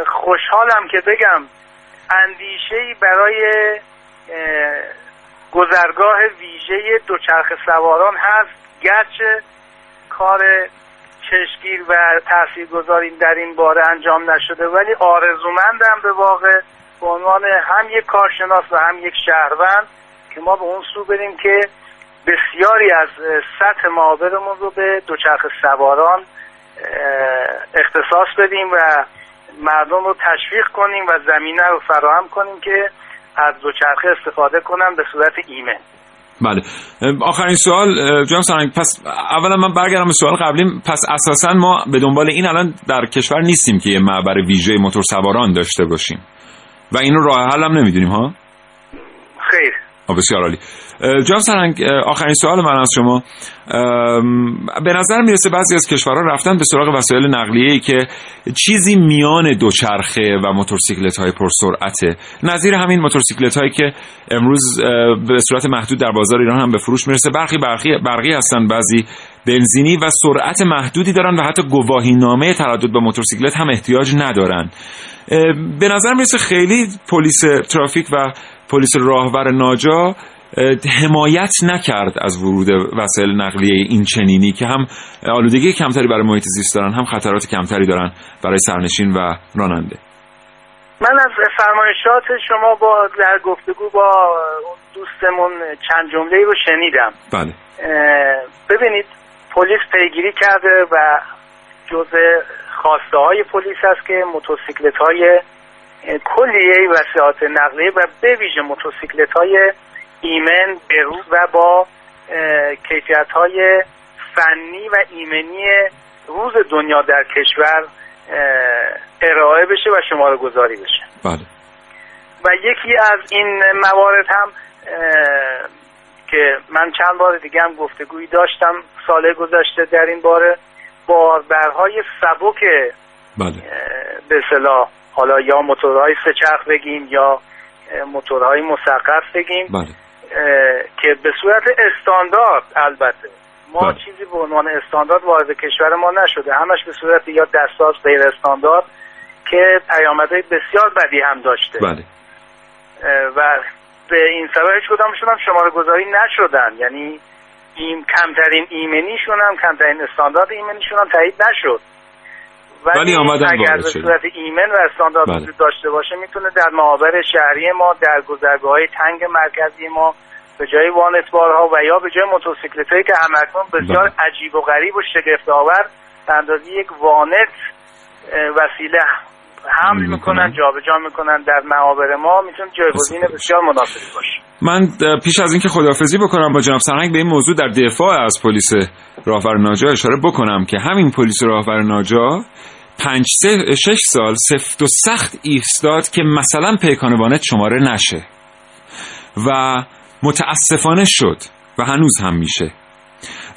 خوشحالم که بگم اندیشه برای گذرگاه ویژه دوچرخ سواران هست. گرچه کار چشگیر و تاثیرگذاری در این باره انجام نشده. ولی آرزومندم به واقع به عنوان هم یک کارشناس و هم یک شهروند که ما به اون سو بریم که بسیاری از سطح معابرمون رو به دوچرخ سواران اختصاص بدیم و مردم رو تشویق کنیم و زمینه رو فراهم کنیم که از دوچرخه استفاده کنم به صورت ایمن. بله. آخرین سوال جناب سرنگ پس اولا من برگردم به سوال قبلیم. پس اساسا ما به دنبال این الان در کشور نیستیم که یه معبر ویژه موتور سواران داشته باشیم. و اینو راه حل هم نمی‌دونیم ها؟ بسیار عالی. جناب سرنگ آخرین سوال من از شما. به نظر می‌رسه بعضی از کشورها رفتن به سراغ وسایل نقلیه که چیزی میان دوچرخه و موتورسیکلت های پرسرعته نظیر همین موتورسیکلت هایی که امروز به صورت محدود در بازار ایران هم به فروش می‌رسه برخی برقی برقی هستن بعضی بنزینی و سرعت محدودی دارن و حتی گواهی نامه تردد با موتورسیکلت هم احتیاج ندارن. به نظر می‌رسه خیلی پلیس ترافیک و پلیس راهور ناجا حمایت نکرد از ورود وسایل نقلیه این چنینی که هم آلودگی کمتری برای محیط زیست دارن هم خطرات کمتری دارن برای سرنشین و راننده. من از فرمایشات شما با در گفتگو با دوستمون چند جمله رو شنیدم. بله. ببینید پلیس پیگیری کرده و جزء خواسته های پلیس است که موتورسیکلت های کلیه وسیلات نقلیه و به ویژه موتورسیکلت های ایمن روز و با کیفیت های فنی و ایمنی روز دنیا در کشور ارائه بشه و شماره گذاری بشه بله. و یکی از این موارد هم که من چند بار دیگه هم گفتگویی داشتم سال گذشته در این باره باربرهای سبک بله. به صلاح حالا یا موتورهای سهچرخ بگیم یا موتورهای مسقف بگیم بله. که به صورت استاندارد البته ما بله. چیزی به عنوان استاندارد وارد کشور ما نشده همش به صورت یا دستاز غیر استاندارد که پیامدهای بسیار بدی هم داشته بله. و به این سبب هیچ کدامشون هم شماره گذاری نشدن یعنی این کمترین ایمنیشون هم کمترین استاندارد ایمنیشون هم تایید نشد ولی آمدن اگر به صورت ایمن و استاندارد بله. داشته باشه می‌تونه در معابر شهری ما در گذرگاه های تنگ مرکزی ما به جای وانتبارها و یا به جای موتورسیکلت هایی که همکنون بسیار بله. عجیب و غریب و شگفت آور به اندازه یک وانت وسیله حمل می‌کنن. می‌کنن جابجا می‌کنن در معابر ما می‌تونه جایگزین بسیار مناسبی باشه من پیش از اینکه خداحافظی بکنم با جناب سرهنگ به این موضوع در دفاع از پلیس راهور ناجا اشاره بکنم که همین پلیس راهور ناجا پنج سه شش سال سفت و سخت ایستاد که مثلا پیکان وانت شماره نشه و متاسفانه شد و هنوز هم میشه.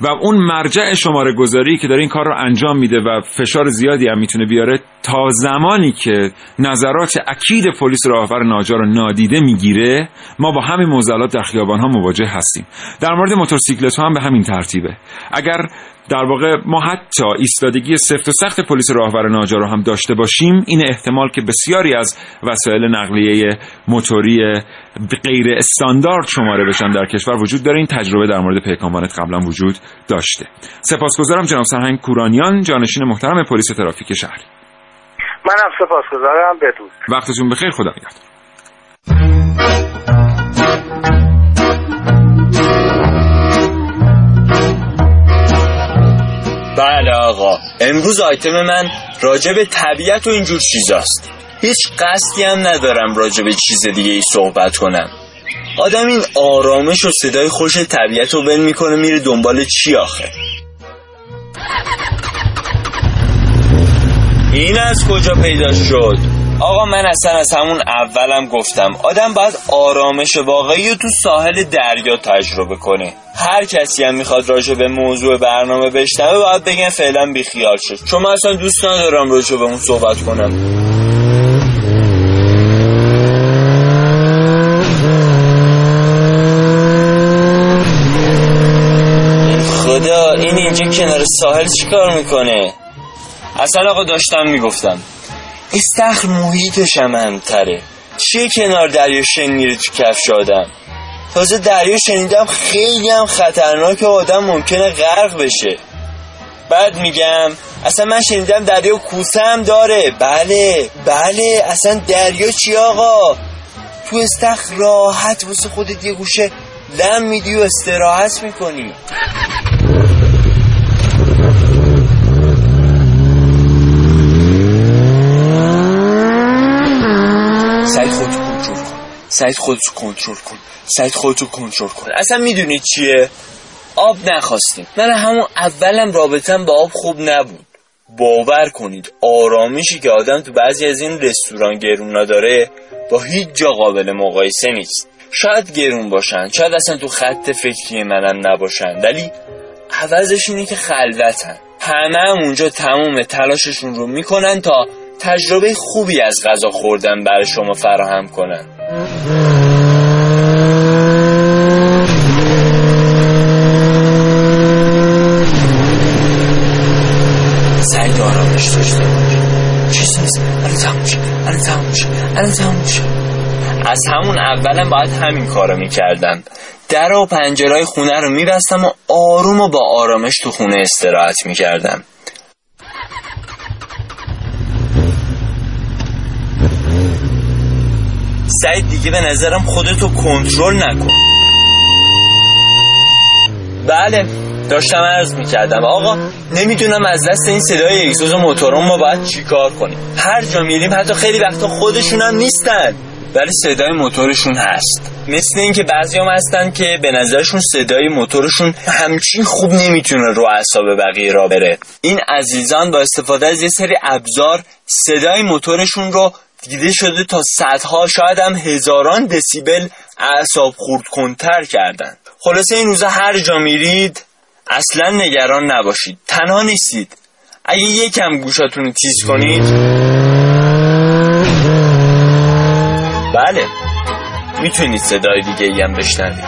و اون مرجع شماره گذاری که داره این کار رو انجام میده و فشار زیادی هم می‌تونه بیاره تا زمانی که نظرات اکید پلیس راهور ناجار رو نادیده می‌گیره ما با همین موزلات در خیابان ها مواجه هستیم. در مورد موتورسیکلت هم به همین ترتیبه. اگر در واقع ما حتی ایستادگی سفت و سخت پلیس راهور ناجا رو هم داشته باشیم این احتمال که بسیاری از وسایل نقلیه موتوری غیر استاندارد شماره بشن در کشور وجود داره. این تجربه در مورد پیکانوانت قبلا وجود داشته. سپاسگزارم جناب سرهنگ کورانیان جانشین محترم پلیس ترافیک شهری منم سپاسگزارم. بدون وقتتون بخیر. خدا نگهدار. بله آقا. امروز آیتم من راجع طبیعت و اینجور چیزاست. هیچ قصدی هم ندارم راجع به چیز دیگه ای صحبت کنم. آدم این آرامش و صدای خوش طبیعت رو بل می‌کنه میره دنبال چی آخه؟ این از کجا پیدا شد؟ آقا من اصلا از همون اولم گفتم آدم باید آرامش واقعی رو تو ساحل دریا تجربه کنه. هر کسی هم می‌خواد راجع به موضوع برنامه بشنوه باید بگن فعلا بیخیال شد. چون من اصلا دوست ندارم راجع به اون صحبت کنم. خدا این اینجا کنار ساحل چیکار می‌کنه؟ اصلا آقا داشتم می‌گفتم. استخر محیطش هم تره چیه کنار دریا شن میره تو کفش آدم؟ تازه دریا شنیدم خیلی هم خطرناک آدم ممکنه غرق بشه. بعد میگم اصلا من شنیدم دریا کوسه هم داره. بله بله اصلا دریا چی آقا؟ تو استخر راحت واسه خودت یه گوشه لم میدی و استراحت می‌کنی سعید خودتو کنترل کن سعید خودتو کنترل کن. سعید خودتو کنترل کن. اصلا می‌دونید چیه؟ آب نخواستیم. من همون اولم رابطم با آب خوب نبود. باور کنید آرامشی که آدم تو بعضی از این رستوران گرون نداره با هیچ جا قابل مقایسه نیست. شاید گرون باشن شاید اصلا تو خط فکری منم نباشن ولی عوضش اینه که خلوتن. همه هم اونجا تمام تلاششون رو می‌کنن تا تجربه خوبی از غذا خوردن برای شما فراهم کنن. سعید آرامش داشته باش. چیز نیست. میشه الان تموم میشه الان تموم میشه از همون اولم باید همین کارو می‌کردم. در و پنجرهای خونه رو میبستم و آروم و با آرامش تو خونه استراحت می‌کردم. سعید دیگه به نظرم خودتو کنترل نکن. بله داشتم عرض می‌کردم. آقا نمی‌دونم از دست این صدای اگزوز موتورون ما باید چیکار کنیم؟ هر جا میریم حتی خیلی وقتا خودشون هم نیستن. ولی صدای موتورشون هست. مثل اینکه بعضی هم هستن که به نظرشون صدای موتورشون همچین خوب نمی‌تونه رو اعصاب بقیه را بره. این عزیزان با استفاده از یه سری ابزار صدای موتورشون رو دیده شده تا صدها شاید هم هزاران دسیبل اعصاب خورد کنتر کردن خلاصه این روزا هر جا میرید اصلا نگران نباشید. تنها نیستید. اگه یکم گوشاتون رو تیز کنید. بله. می‌تونید صدای دیگه هم بشنوید.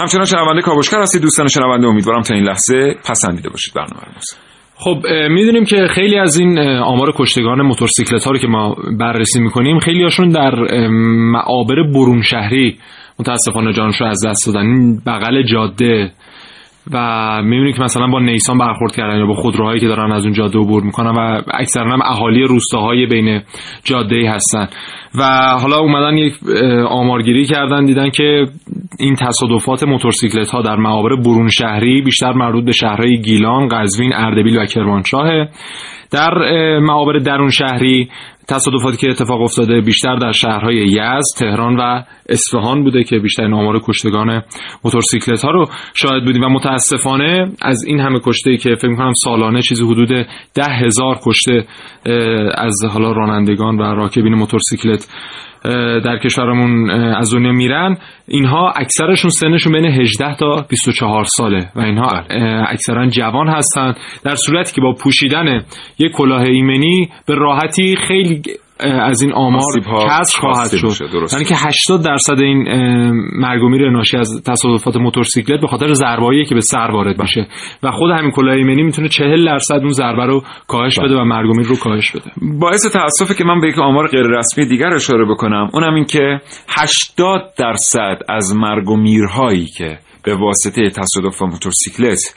همچنان شنونده کاوشگر هستید دوستان شنونده امیدوارم تا این لحظه پسندیده باشید برنامه رو. خب می‌دونیم که خیلی از این آمار کشتگان موتورسیکلت ها رو که ما بررسی می‌کنیم خیلی هاشون در معابر برون شهری متاسفانه جانش رو از دست دادن. این بغل جاده و می‌بینید که مثلا با نیسان برخورد کردن یا با خودروهایی که دارن از اون جاده عبور می‌کنن و اکثرا هم اهالی روستاهای بین جاده هستن. و حالا اومدن یک آمارگیری کردن دیدن که این تصادفات موتورسیکلت ها در معابر برون شهری بیشتر مربوط به شهرهای گیلان، قزوین، اردبیل و کرمانشاه. در معابر درون شهری تصادفاتی که اتفاق افتاده بیشتر در شهرهای یزد، تهران و اصفهان بوده که بیشتر آمار کشتگان موتورسیکلت ها رو شاهد بودیم. و متاسفانه از این همه کشته که فکر می‌کنم سالانه چیزی حدود ده هزار کشته از حالا رانندگان و راکبین موتورسیکلت در کشورمون از دنیا میرن اینها اکثرشون سنشون بین 18 تا 24 ساله و اینها بله. اکثرا جوان هستند در صورتی که با پوشیدن یک کلاه ایمنی به راحتی خیلی از این آمار کسر خواهد شد. یعنی که 80 درصد این مرگ و میر ناشی از تصادفات موتورسیکلت به خاطر ضربه‌ای که به سر وارد میشه. و خود همین کلاه ایمنی می‌تونه 40 درصد اون ضربه رو کاهش بده و مرگ و میر رو کاهش بده. باعث تاسفه که من به یک آمار غیر رسمی دیگر اشاره بکنم اونم این که 80 درصد از مرگ و میرهایی که به واسطه تصادف موتورسیکلت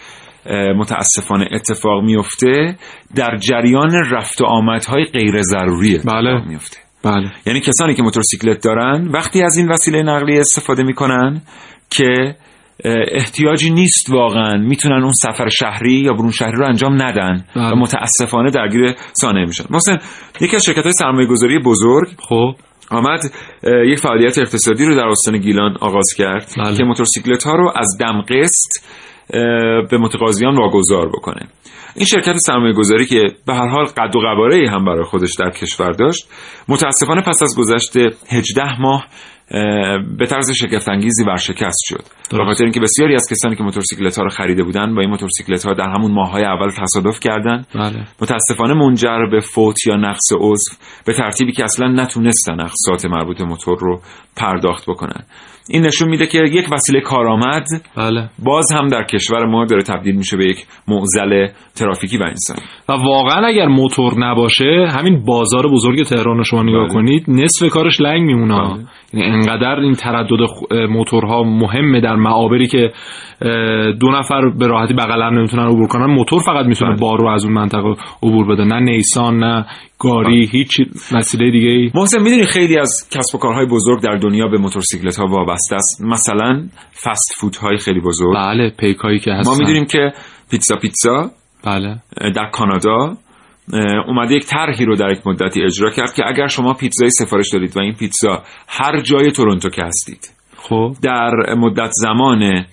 متاسفانه اتفاق میفته در جریان رفت و آمدهای غیر ضروری بله. میفته بله. یعنی کسانی که موتورسیکلت دارن وقتی از این وسیله نقلیه استفاده می‌کنن که احتیاجی نیست واقعا می‌تونن اون سفر شهری یا برون شهری رو انجام ندن بله. و متاسفانه درگیر سانه میشن مثلا یکی از شرکت های سرمایه گذاری بزرگ خب آمد یک فعالیت اقتصادی رو در آستان گیلان آغاز کرد بله. که موتورسیکلت ها رو از دمقست به متقاضیان واگذار بکنه. این شرکت سرمایه گذاری که به هر حال قد و قواره هم برای خودش در کشور داشت متاسفانه پس از گذشت 18 ماه به طرز شگفتانگیزی ورشکست شد. به خاطر اینکه بسیاری از کسانی که موتورسیکلت ها رو خریده بودن با این موتورسیکلت ها در همون ماههای اول تصادف کردند بله. متاسفانه منجر به فوت یا نقص عضو به ترتیبی که اصلا نتونستن اقساط مربوط موتور رو پرداخت بکنن. این نشون میده که یک وسیله کارآمد بله. باز هم در کشور ما داره تبدیل میشه به یک معضل ترافیکی و انسانی و واقعا اگر موتور نباشه همین بازار بزرگ تهران رو شما نگاه بله. کنید نصف کارش لنگ میمونه بله. یعنی انقدر این تردد موتورها مهمه در معابری که دو نفر به راحتی بغل هم نمی‌تونن عبور کنن موتور فقط می‌تونه بله. بار رو از اون منطقه عبور بده نه نیسان نه گاری هیچ مسئله دیگه ای محسن می‌دونی خیلی از کسب و کارهای بزرگ در دنیا به موتورسیکلت ها وابسته است. مثلا فست فود های خیلی بزرگ. بله پیکایی که هستن. ما می‌دونیم که پیتزا پیتزا بله. در کانادا اومده یک طرحی رو در یک مدتی اجرا کرد که اگر شما پیتزای سفارش دارید و این پیتزا هر جای تورنتو که هستید خب. در مدت زمان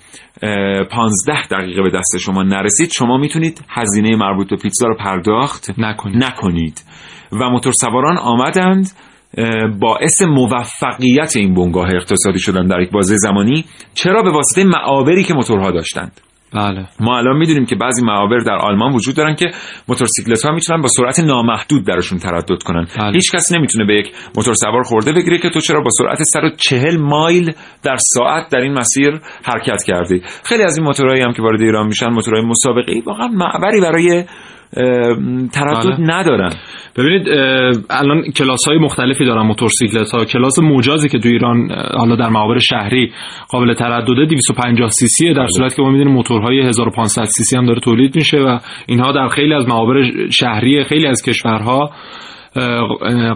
15 دقیقه به دست شما نرسید شما می‌تونید هزینه مربوط به پیتزا رو پرداخت نکنید, نکنید. و موتور سواران آمدند باعث موفقیت این بنگاه اقتصادی شدن در یک بازه زمانی. چرا؟ به واسطه معابری که موتورها داشتند. بله. ما الان می‌دونیم که بعضی معابر در آلمان وجود دارن که موتورسیکلت ها می‌تونن با سرعت نامحدود درشون تردد کنن. بله. هیچ کس نمی‌تونه به یک موتور سوار خورده بگیره که تو چرا با سرعت 140 مایل در ساعت در این مسیر حرکت کردی. خیلی از این موتورهایی هم که وارد ایران میشن موتورهای مسابقه ای واقعا معبری برای تردد بله. ندارن. ببینید الان کلاس های مختلفی دارن موتورسیکلت ها کلاس مجازی که تو ایران حالا در معابر شهری قابل تردده 250 سی سی در بله. صورتی که ما می‌دونیم موتورهای 1500 سی سی هم داره تولید میشه و اینها در خیلی از معابر شهری خیلی از کشورها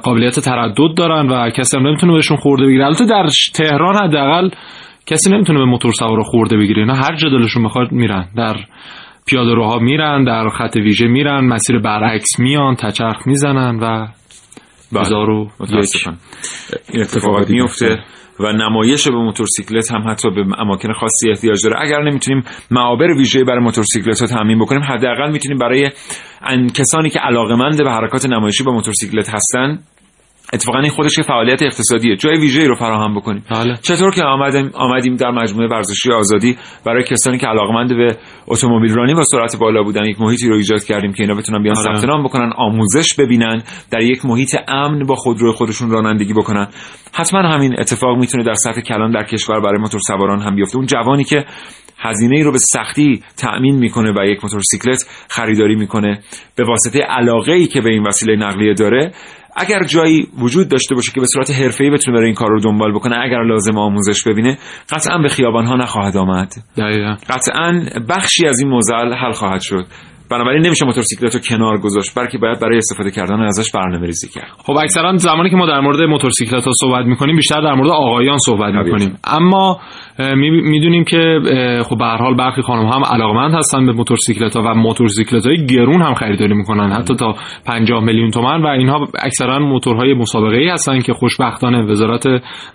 قابلیت تردد دارن و کسی هم نمی‌تونه بهشون خورده بگیره. البته در تهران حداقل کسی نمی‌تونه به موتور سوار خورده بگیره. نه هر جا دلشون می‌خواد میرن. در پیاده روها میرن در خط ویژه میرن مسیر برعکس میان تچرخ می‌زنن و هزار و این اتفاقات میفته و نمایش به موتورسیکلت هم حتی به اماکن خاصی احتیاج داره. اگر نمی‌تونیم معابر ویژه برای موتورسیکلت ها تامین بکنیم حداقل می‌تونیم برای کسانی که علاقمند به حرکات نمایشی با موتورسیکلت هستن اتفاقا این خودش فعالیت اقتصادیه جای ویژه‌ای رو فراهم بکنیم بله. چطور که آمدیم آمدیم در مجموعه ورزشی آزادی برای کسانی که علاقمند به اتومبیل رانی با سرعت بالا بودن یک محیطی رو ایجاد کردیم که اینا بتونن بیان آره. ثبت نام بکنن آموزش ببینن در یک محیط امن با خودروی خودشون رانندگی بکنن حتما همین اتفاق می‌تونه در سطح کلان در کشور برای موتور سواران هم بیفته اون جوانی که هزینه ای رو به سختی تأمین می‌کنه و یک موتورسیکلت خریداری می‌کنه به واسطه علاقه ای که به این وسیله نقلیه داره اگر جایی وجود داشته باشه که به صورت حرفه‌ای بتونه برای این کار رو دنبال بکنه اگر لازم آموزش ببینه قطعا به خیابان ها نخواهد آمد. دقیقا. قطعا بخشی از این موزل حل خواهد شد. بنابراین نمیشه موتورسیکلت رو کنار گذاشت بلکه باید برای استفاده کردن ازش برنامه ریزی کرد. خب اکثرا زمانی که ما در مورد موتورسیکلت ها صحبت می‌کنیم بیشتر در مورد آقایان صحبت. می‌کنیم. اما می‌دونیم که خب به هر حال برخی خانم هم علاقمند هستن به موتورسیکلت ها و موتورسیکلت های گرون هم خریداری می‌کنن. حتی تا 50 میلیون تومن و اینها اکثرا موتورهای مسابقه ای هستن که خوشبختانه وزارت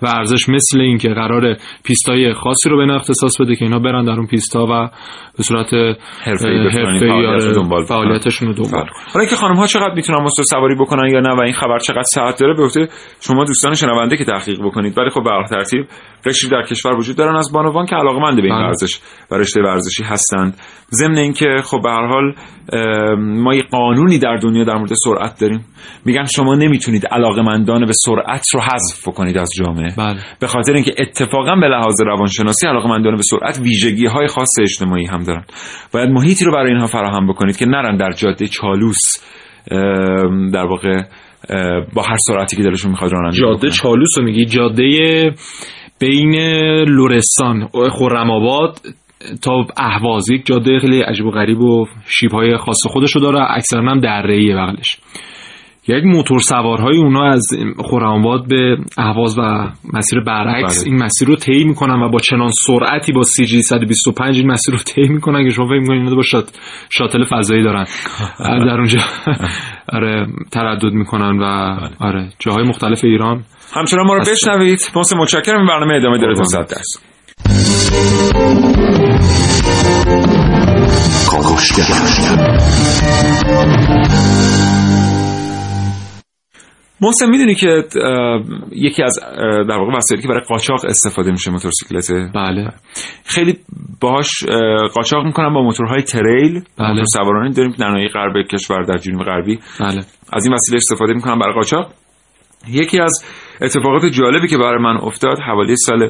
ورزش مثل این که قرار پیستای خاصی رو به اختصاص بده که اینا برن در اون پیستا و به صورت حرفه‌ای آره،. فعالیتشون رو دنبال بله. حالا اینکه خانم ها چقدر می‌تونن موتور سواری بکنن یا نه و این خبر چقدر ساعت داره به شما دوستان شنونده که تحقیق بکنید. ولی خب به هر ترتیب قشری در کشور وجود دارن از بانوان که علاقمند به این بله. ورزش و رشته ورزشی هستند ضمن اینکه خب به هر حال ما یه قانونی در دنیا در مورد سرعت داریم میگن شما نمی‌تونید علاقمندان به سرعت رو حذف بکنید از جامعه بله. به خاطر اینکه اتفاقا به لحاظ روانشناسی علاقمندان به سرعت ویژگی های خاص اجتماعی هم دارن باید محیطی رو برای اینها فراهم بکنید که نرن در جاده چالوس در واقع با هر سرعتی که دلشون می‌خواد رانندگی جاده. چالوس رو میگی جاده بین لرستان خرم آباد تا اهواز یک جاده خیلی عجیب و غریب و شیبهای خاص خودش رو داره. اکثرا هم دره‌ایه بغلش. یک موتور سوارهای اونا از خرم آباد به اهواز و مسیر برعکس بله. این مسیر رو طی می‌کنن و با چنان سرعتی با سی جی 125 این مسیر رو طی می‌کنن که شما فکر می‌کنید اینا با شات شاتل فضایی دارن. <laughs> در اونجا آره تردد می‌کنن و آره جاهای مختلف ایران همچنان ما رو بشنوید. محسن متشکرم. این برنامه ادامه داره. تا 100 درصد محسن می‌دونی که یکی از در واقع وسایلی که برای قاچاق استفاده میشه موتورسیکلته بله. خیلی باهاش اه، قاچاق می‌کنن با موتورهای تریل. بله. موتور سوارانی داریم که در ناحیه غرب کشور در جنوب غربی. بله. از این وسیله استفاده می‌کنن برای قاچاق. یکی از اتفاقات جالبی که برای من افتاد حوالی سال اه،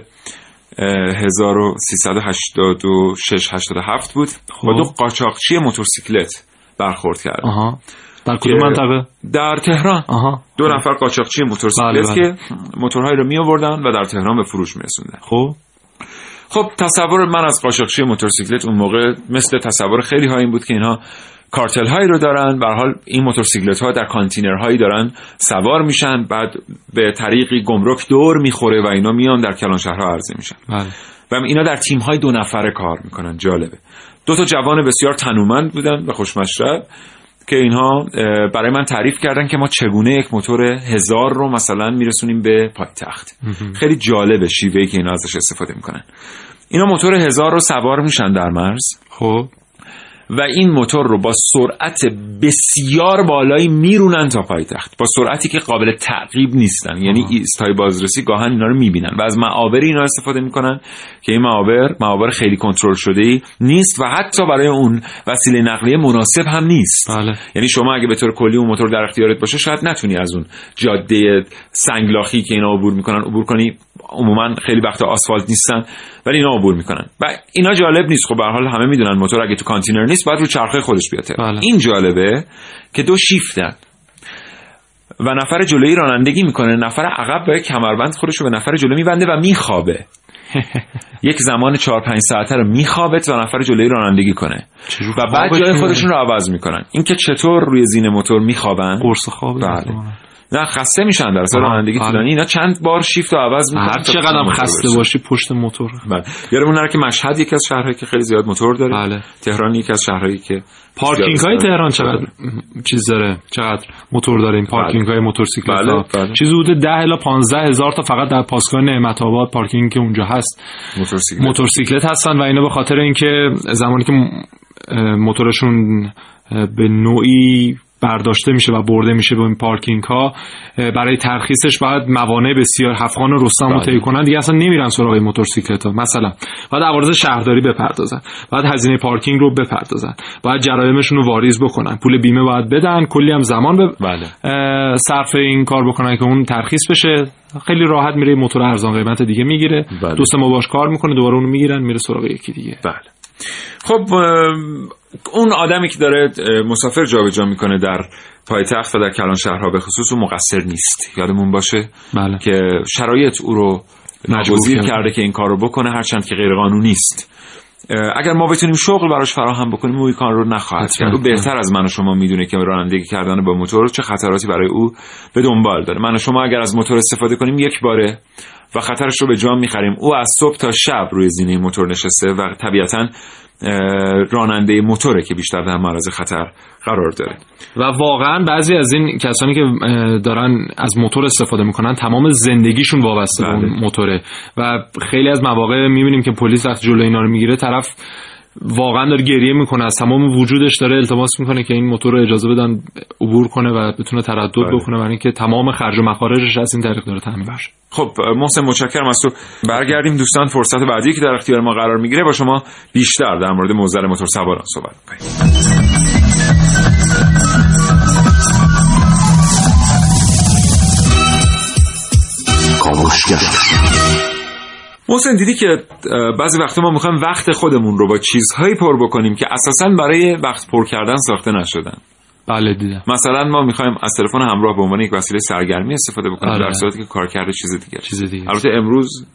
1386 87 بود. با دو قاچاقچی موتورسیکلت برخورد کرد آها. در کدوم منطقه؟ در تهران. آها. دو نفر قاچاقچی موتورسیکلت بله، بله. که موتورهایی رو می آوردن و در تهران به فروش می رسوندن خب. خب تصور من از قاچاقچی موتورسیکلت اون موقع مثل تصور خیلی ها این بود که اینها کارتل هایی رو دارن. به حال این موتورسیکلت ها در کانتینر هایی دارن سوار میشن. بعد به طریقی گمرک دور می‌خوره و اینا میان در کلان شهرها عرضه میشن. بله. و اینا در تیم های دو نفره کار می‌کنن. جالبه. دو تا جوان بسیار تنومند بودن و خوشمشرب که اینها برای من تعریف کردن که ما چگونه یک موتور هزار رو مثلا میرسونیم به پایتخت. خیلی جالبه شیوهی که اینا ازش استفاده می‌کنن. اینا موتور هزار رو سوار میشن در مرز. خب. و این موتور رو با سرعت بسیار بالایی میرونن تا پایتخت. با سرعتی که قابل تعقیب نیستن. یعنی ایستای بازرسی گاهن اینا رو می‌بینن و از معابر اینا استفاده می‌کنن که این معابر معابر خیلی کنترل شده ای نیست و حتی برای اون وسیله نقلیه مناسب هم نیست. بله. یعنی شما اگه به طور کلی اون موتور در اختیارت باشه شاید نتونی از اون جاده سنگلاخی که اینا عبور می‌کنن عبور کنی. عموما خیلی وقتا آسفالت نیستن ولی اینا عبور می‌کنن. و اینا جالب نیست. خب به حال همه می‌دونن موتور اگه تو کانتینر نیست باید رو چرخه خودش بیاد بله. این جالبه که دو شیفتن. و نفر جلویی رانندگی می‌کنه. نفر عقب با یک کمربند خودش رو به نفر جلو میبنده و میخوابه. <laughs> یک زمان چهار پنج ساعته رو میخوابه و نفر جلویی رانندگی کنه. و بعد جای؟ خودشون رو عوض می‌کنن. اینکه چطور روی زین موتور میخوابن. قرص خواب بله. نه خسته میشن در اصل رانندگی بله. طولانی. اینا چند بار شیفت رو عوض می‌کنن. هر چقدر هم خسته باشی پشت موتور. بله. یادمون نره که مشهد یکی از شهرهایی که خیلی زیاد موتور داره. بله. تهران یکی از شهرهایی که پارکینگ های تهران چقدر چیز داره؟ چقدر موتور داره این پارکینگ های موتورسیکلت بله، بله. چیزی حدود 10 الی 15 هزار تا فقط در پاسگاه نعمت آباد پارکینگ که اونجا هست. موتورسیکلت. موتورسیکلت هستن و اینا به خاطر اینکه زمانی که موتورشون به نوعی برداشته میشه و برده میشه به این پارکینگ ها برای ترخیصش باید موانع بسیار هفغان و رستم رو بله. طی کنن. دیگه اصلا نمیرن سراغ موتورسیکلت ها مثلا باید عوارض شهرداری بپردازن. باید هزینه پارکینگ رو بپردازن. باید جرایمشون رو واریز بکنن. پول بیمه باید بدن. کلی هم زمان به بله. صرف این کار بکنن که اون ترخیص بشه. خیلی راحت میره موتور ارزان قیمت دیگه می‌گیره. بله. دوست ما باش کار می‌کنه دوباره اونو می‌گیرن میره سراغ یکی دیگه. بله. خب اون آدمی که داره مسافر جابجا می‌کنه در پایتخت و در کلان شهرها به خصوص اون مقصر نیست. یادمون باشه بله. که شرایط او رو ناگزیر کرده. که این کار رو بکنه هرچند که غیر قانونی است اگر ما بتونیم شغل براش فراهم بکنیم او این کار رو نخواهد کرد. او بهتر از من و شما می‌دونه که رانندگی کردن با موتور چه خطراتی برای او به دنبال داره. من و شما اگر از موتور استفاده کنیم یک باره و خطرش رو به جام می‌خریم. او از صبح تا شب روی زینه موتور نشسته و طبیعتا راننده موتوره که بیشتر در معرض خطر قرار داره و واقعا بعضی از این کسانی که دارن از موتور استفاده می‌کنن تمام زندگیشون وابسته به اون بله. موتوره و خیلی از مواقع می‌بینیم که پلیس وقتی جلوی اینا رو می‌گیره طرف واقعا داره گریه می‌کنه. از تمام وجودش داره التماس می‌کنه که این موتور رو اجازه بدن عبور کنه و بتونه تردد بله. بکنه. برای اینکه تمام خرج و مخارجش از این طریق داره تامین بشه خب محسن متشکرم. از تو برگردیم. دوستان فرصت بعدی که در اختیار ما قرار می‌گیره با شما بیشتر در مورد موزل موتور سواران صحبت کنیم محسن دیدی که بعضی وقتا ما می‌خوایم وقت خودمون رو با چیزهایی پر بکنیم که اساسا برای وقت پر کردن ساخته نشدن. بله دیدم. مثلا ما می‌خوایم از تلفن همراه به عنوان یک وسیله سرگرمی استفاده بکنیم آره. در صورتی که کار کرده چیز دیگه چیز دیگه البته امروز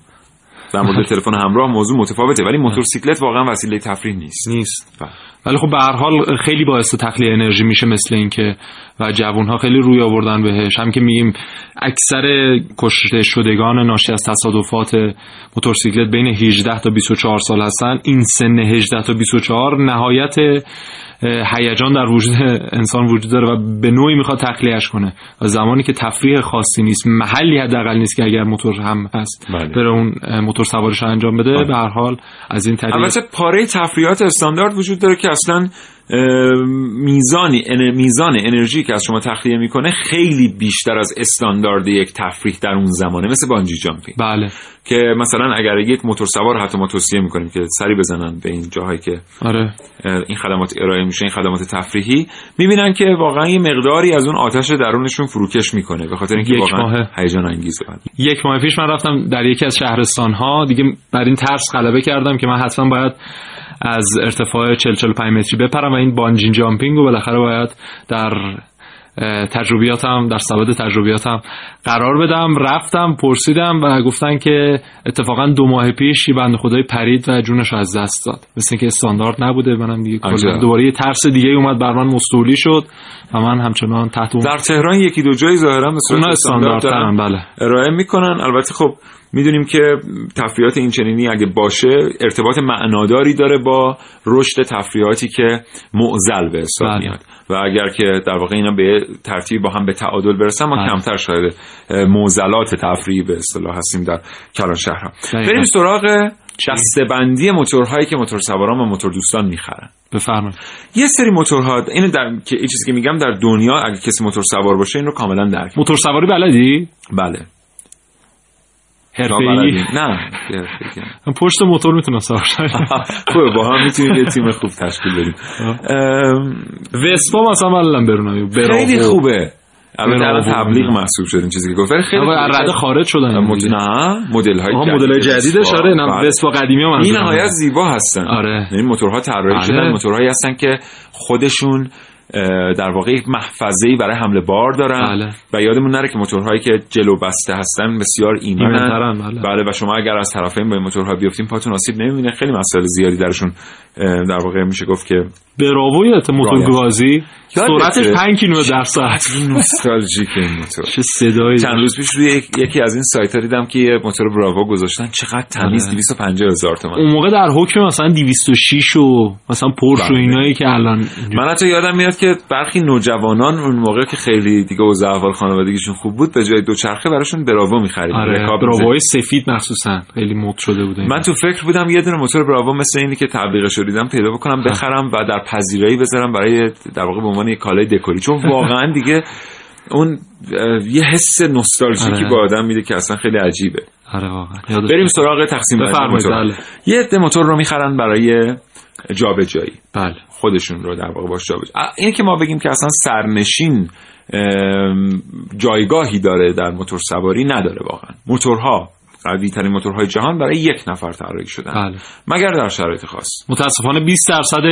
در مورد <laughs> تلفن همراه موضوع متفاوته ولی موتورسیکلت واقعا وسیله تفریح نیست. نیست. بله. ولی خب به هر حال خیلی باعث تخلیه انرژی میشه مثل اینکه و جوان ها خیلی روی آوردن بهش. هم که میگیم اکثر کشته شدگان ناشی از تصادفات موتورسیکلت بین 18 تا 24 سال هستن. این سن 18 تا 24 نهایت هیجان در وجود انسان وجود داره و به نوعی می‌خواد تخلیهش کنه و زمانی که تفریح خاصی نیست محلی حداقل نیست که اگر موتور هم هست بله. بره اون موتور سوارش انجام بده بله. به هر حال از این طریق البته پاره تفریحات استاندارد وجود داره که اصلا میزانی میزان انرژی که از شما تخلیه می‌کنه خیلی بیشتر از استاندارد یک تفریح در اون زمانه. مثل بانجی جامپینگ. بله. که مثلا اگر یک موتور سوار حتی ما توصیه می‌کنیم که سری بزنن به این جاهایی که آره. این خدمات ارائه میشه این خدمات تفریحی می‌بینن که واقعا یه مقداری از اون آتش درونشون فروکش می‌کنه به خاطر اینکه واقعا هیجان انگیزه یک ماه پیش من رفتم در یکی از شهرستان ها دیگه بر این ترس غلبه کردم که من حتما باید از ارتفاع 40 45 متری بپرم و این بانجین جامپینگ رو بالاخره باید در تجربیاتم در سبد تجربیاتم قرار بدم. رفتم پرسیدم و گفتن که اتفاقا دو ماه پیش یه بند خدای پرید و جونش از دست داد. مثل اینکه استاندارد نبوده منم دیگه دوباره یه ترس دیگه اومد بر من مستولی شد و من همچنان تحت در تهران یکی دو جایی ظاهرا به صورت استاندارد بله. ارائه می‌کنن. البته خب می‌دونیم که تفریحات این چنینی اگه باشه ارتباط معناداری داره با رشد تفریحاتی که معزل به حساب بله. میاد. و اگر که در واقع اینا به ترتیب با هم به تعادل برسن ما بله. کمتر شاید معضلات تفریحی به اصطلاح هستیم در کلان شهرها بریم سراغ بندی موتورهایی که موتور سواران و موتور دوستان می‌خرن. بفرمایید. یه سری موتورها اینو در که چیزی که میگم در دنیا اگه کسی موتور سوار باشه این رو کاملا درک موتور سواری بلدی؟ بله. حرفه‌ای. نه <laughs> پشت موتور می‌تونم سوار <laughs> خوبه با هم می‌تونیم یه تیم خوب تشکیل بدیم. وسپا مثلا بلدم برونم. خیلی خوبه. البته الان تبلیغ محسوب شد این چیزی که گفت. خیلی رده خارج شدن. مد... نه مدل های جدید مدل جدیدش آره نه بله. وسپا قدیمی هم این نهایت زیبا هستن. آره. این موتورها طراحی بله. شدن موتورهایی هستن که خودشون در واقع یک محفظه برای حمله بار دارن. بله. و یادمون نره که موتورهایی که جلو بسته هستن بسیار ایمنن. بله. بله و شما اگر از طرفین با این موتورها بیافتین پاتون آسیب نمی‌بینه. خیلی مسائل زیادی درشون در واقع میشه گفت که براوو یادت موتور گازی؟ سرعتش 5 کیلومتر در ساعت. نوستالژیک این موتور. چه صدایی. چند روز پیش روی یکی از این سایت ها دیدم که یه موتور براوو گذاشتن. چقدر تمیز؟ 250 هزار تومان. اون موقع در حکم مثلا 206 و مثلا پورش و بله. اینایی که الان من حتی یادم میاد که برخی نوجوانان اون موقع که خیلی دیگه اوضاع احوال خانوادگیشون خوب بود به جای دوچرخه براشون براوو می‌خریدن. آره. براوو سفید مخصوصا. خیلی مد شده بوده من تو فکر بودم یه دونه موتور براوو مثل اینی که تبلیغش دیدم پیدا بکنم بخرم و در پذیرایی بذارم برای در واقع به عنوان یک کالای دکوری. چون واقعا دیگه اون یه حس نوستالژیکی آره. با آدم میده که اصلا خیلی عجیبه. آره واقعا. بریم سراغ تقسیم بندی بله. یه عده موتور رو می‌خرن برای جابجایی. بله. خودشون رو در واقع باش جابجایی این که ما بگیم که اصلا سرنشین جایگاهی داره در موتور سواری نداره واقعا موتورها قوی ترین موتورهای جهان برای یک نفر طراحی شدن بله. مگر در شرایط خاص متاسفانه 20 درصد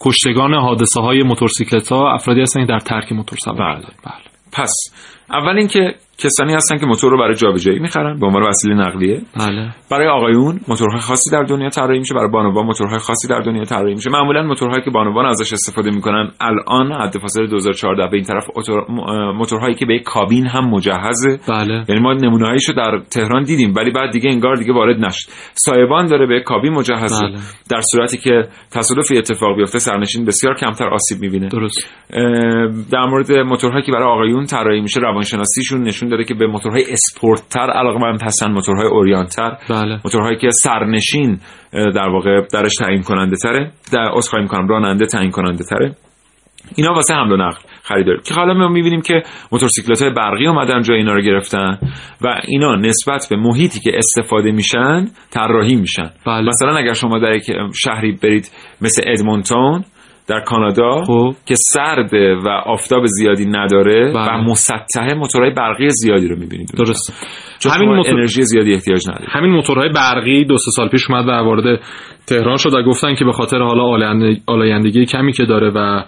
کشتگان حادثه های موتورسیکلت ها افرادی هستند در ترک موتور سواری بله. بله. پس اول اینکه کسانی هستن که موتور رو برای جابجایی می‌خرن به عنوان وسیله نقلیه. بله. برای آقایون موتورهای خاصی در دنیا طراحی میشه برای بانوان موتورهای خاصی در دنیا طراحی میشه. معمولا موتورهایی که بانوان ازش استفاده می‌کنن الان حد فاصله 2014 به این طرف موتورهایی که به یک کابین هم مجهزه. بله. یعنی ما نمونه‌هایشو در تهران دیدیم ولی بعد دیگه انگار دیگه وارد نشد. سایبان داره به کابین مجهزه. بله. در صورتی که تصادفی اتفاق بیفته سرنشین بسیار کمتر آسیب می‌بینه. درست. در مورد موتورهایی که برای آقایون طراحی میشه روانشناسیشون نشون داده که به موتورهای اسپورتتر علاقمند هستن موتورهای اوریانتر بله. موتورهایی که سرنشین در واقع درش تعیین کننده تره در عذرخواهی می‌کنم راننده تعیین کننده تره. اینا واسه حمل و نقل خریداری که حالا ما می‌بینیم که موتورسیکلت های برقی اومدن جای اینا رو گرفتن و اینا نسبت به محیطی که استفاده میشن طراحی میشن. بله. مثلا اگر شما در یک شهری برید مثل ادمونتون در کانادا خب. که سرده و آفتاب زیادی نداره بله. و مسطحه موتورهای برقی زیادی رو می‌بینید درست. چون همین موتور- انرژی زیادی احتیاج نداره. همین موتورهای برقی دو سه سال پیش اومد و وارد تهران شد و گفتن که به خاطر حالا آلایند- آلایندگی کمی که داره و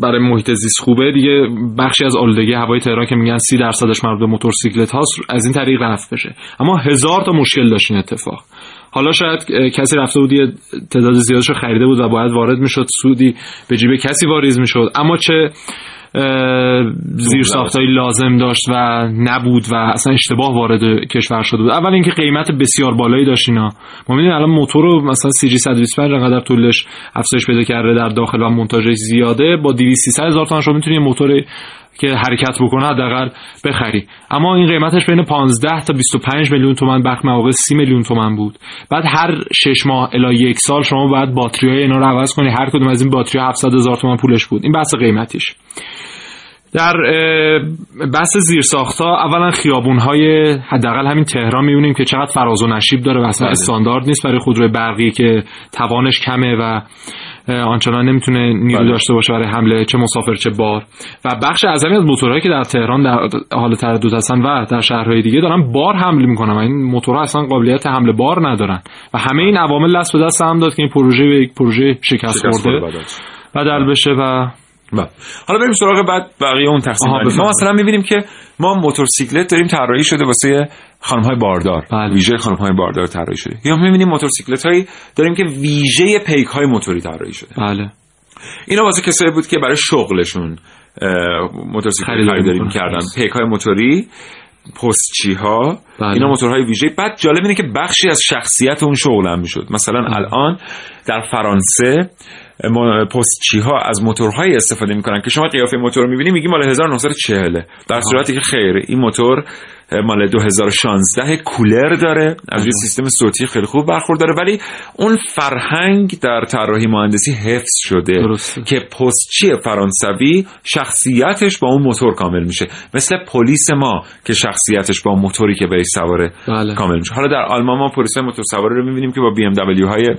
برای محیط زیست خوبه دیگه بخشی از آلودگی هوای تهران که میگن سی درصدش مربوط به موتورسیکلت هاست از این طریق رفع بشه. اما هزار تا مشکل داشت این اتفاق. حالا شاید کسی رفته بود یه تعداد زیادش رو خریده بود و باید وارد می‌شد سودی به جیب کسی واریز می‌شد. اما چه زیر ساختایی لازم داشت و نبود و اصلا اشتباه وارد کشور شده بود. اول اینکه قیمت بسیار بالایی داشت اینا. ما می‌دونیم الان موتور رو مثلا سی جی 125 انقدر طولش افزایش پیدا کرده در داخل و مونتاژش زیاده با 200 300 هزار تومان شما می‌تونی موتور که حرکت بکنه حداقل بخری. اما این قیمتش بین 15 تا 25 میلیون تومان برخی مواقع 30 میلیون تومان بود. بعد هر 6 ماه الی یک سال شما باید باتری های اینا رو عوض کنی. هر کدوم از این باتری 700 هزار تومان پولش بود. این بحث قیمتیش. در اه، بحث زیرساختها اولا خیابون های حداقل همین تهران می‌بینیم که چقدر فراز و نشیب داره و اصلا استاندارد نیست برای خودروی برقی که توانش کمه و آنچنان نمی‌تونه نیرو بله. داشته باشه برای حمله چه مسافر چه بار و بخش اعظمی از موتورهایی که در تهران در حال تردد هستن و در شهرهای دیگه دارن بار حمل می‌کنن و این موتورها اصلا قابلیت حمل بار ندارن و همه این عوامل دست به دست هم داد که این پروژه به یک پروژه شکست شکست خورده. بدل بشه و بله. حالا بریم سراغ بعد بقیه اون تقسیم. ما. مثلا می‌بینیم که ما موتورسیکلت داریم طراحی شده واسه خانم های باردار بله. ویژه خانم های باردار طراحی شده یا می‌بینیم موتورسیکلت هایی داریم که ویژه پیک های موتوری طراحی شده بله اینا واسه کسایی بود که برای شغلشون موتورسیکلت خریداری می‌کنن. می‌کردن پیک های موتوری پستچی ها بله. اینا موتورهای ویژه بعد جالب اینه که بخشی از شخصیت اون شغل هم می‌شد مثلا الان در فرانسه پستچی ها از موتورهایی استفاده می‌کنن که شما قیافه موتور رو می‌بینی میگی مال 1940 در صورتی که خیر این موتور مال 2016 کولر داره. از یه سیستم صوتی خیلی خوب برخورداره ولی اون فرهنگ در طراحی مهندسی حفظ شده درسته. که پستچی فرانسوی شخصیتش با اون موتور کامل میشه. مثل پلیس ما که شخصیتش با موتوری که بهش سواره بله. کامل میشه. حالا در آلمان ما پلیس موتور سواره رو می‌بینیم که با دبلیو های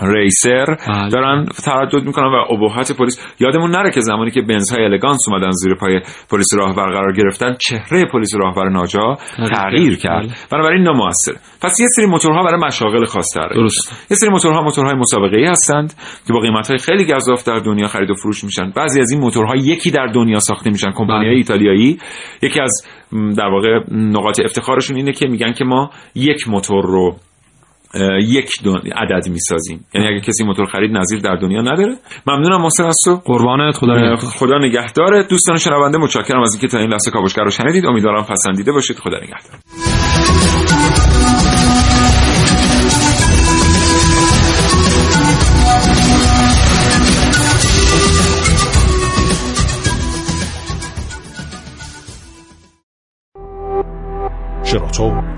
ریسر بله. دارن تردد می‌کنن و ابهت پلیس یادمون نره که زمانی که بنزهای الگانس اومدن زیر پای پلیس راهبر قرار گرفتن چهره پلیس راهبر ناجا تغییر کرد. بله. بنابراین نامؤثر پس یه سری موتورها برای مشاغل خاص درست. یه سری موتورها موتورهای مسابقه ای هستند که با قیمتهای خیلی گزاف در دنیا خرید و فروش میشن بعضی از این موتورها یکی در دنیا ساخته میشن کمپانی بله. ایتالیایی یکی از در واقع نقاط افتخارشون اینه که میگن که ما یک موتور رو یک دون عدد می‌سازیم. یعنی اگه کسی موتور خرید نظیر در دنیا نداره. ممنونم محسن از تو قربانت خدا نگهدار. خدا نگهدار دوستان شنونده متشکرم از اینکه تا این لحظه کاوشگر رو شنیدید. امیدوارم پسندیده باشید. خدا نگهدار. شراطو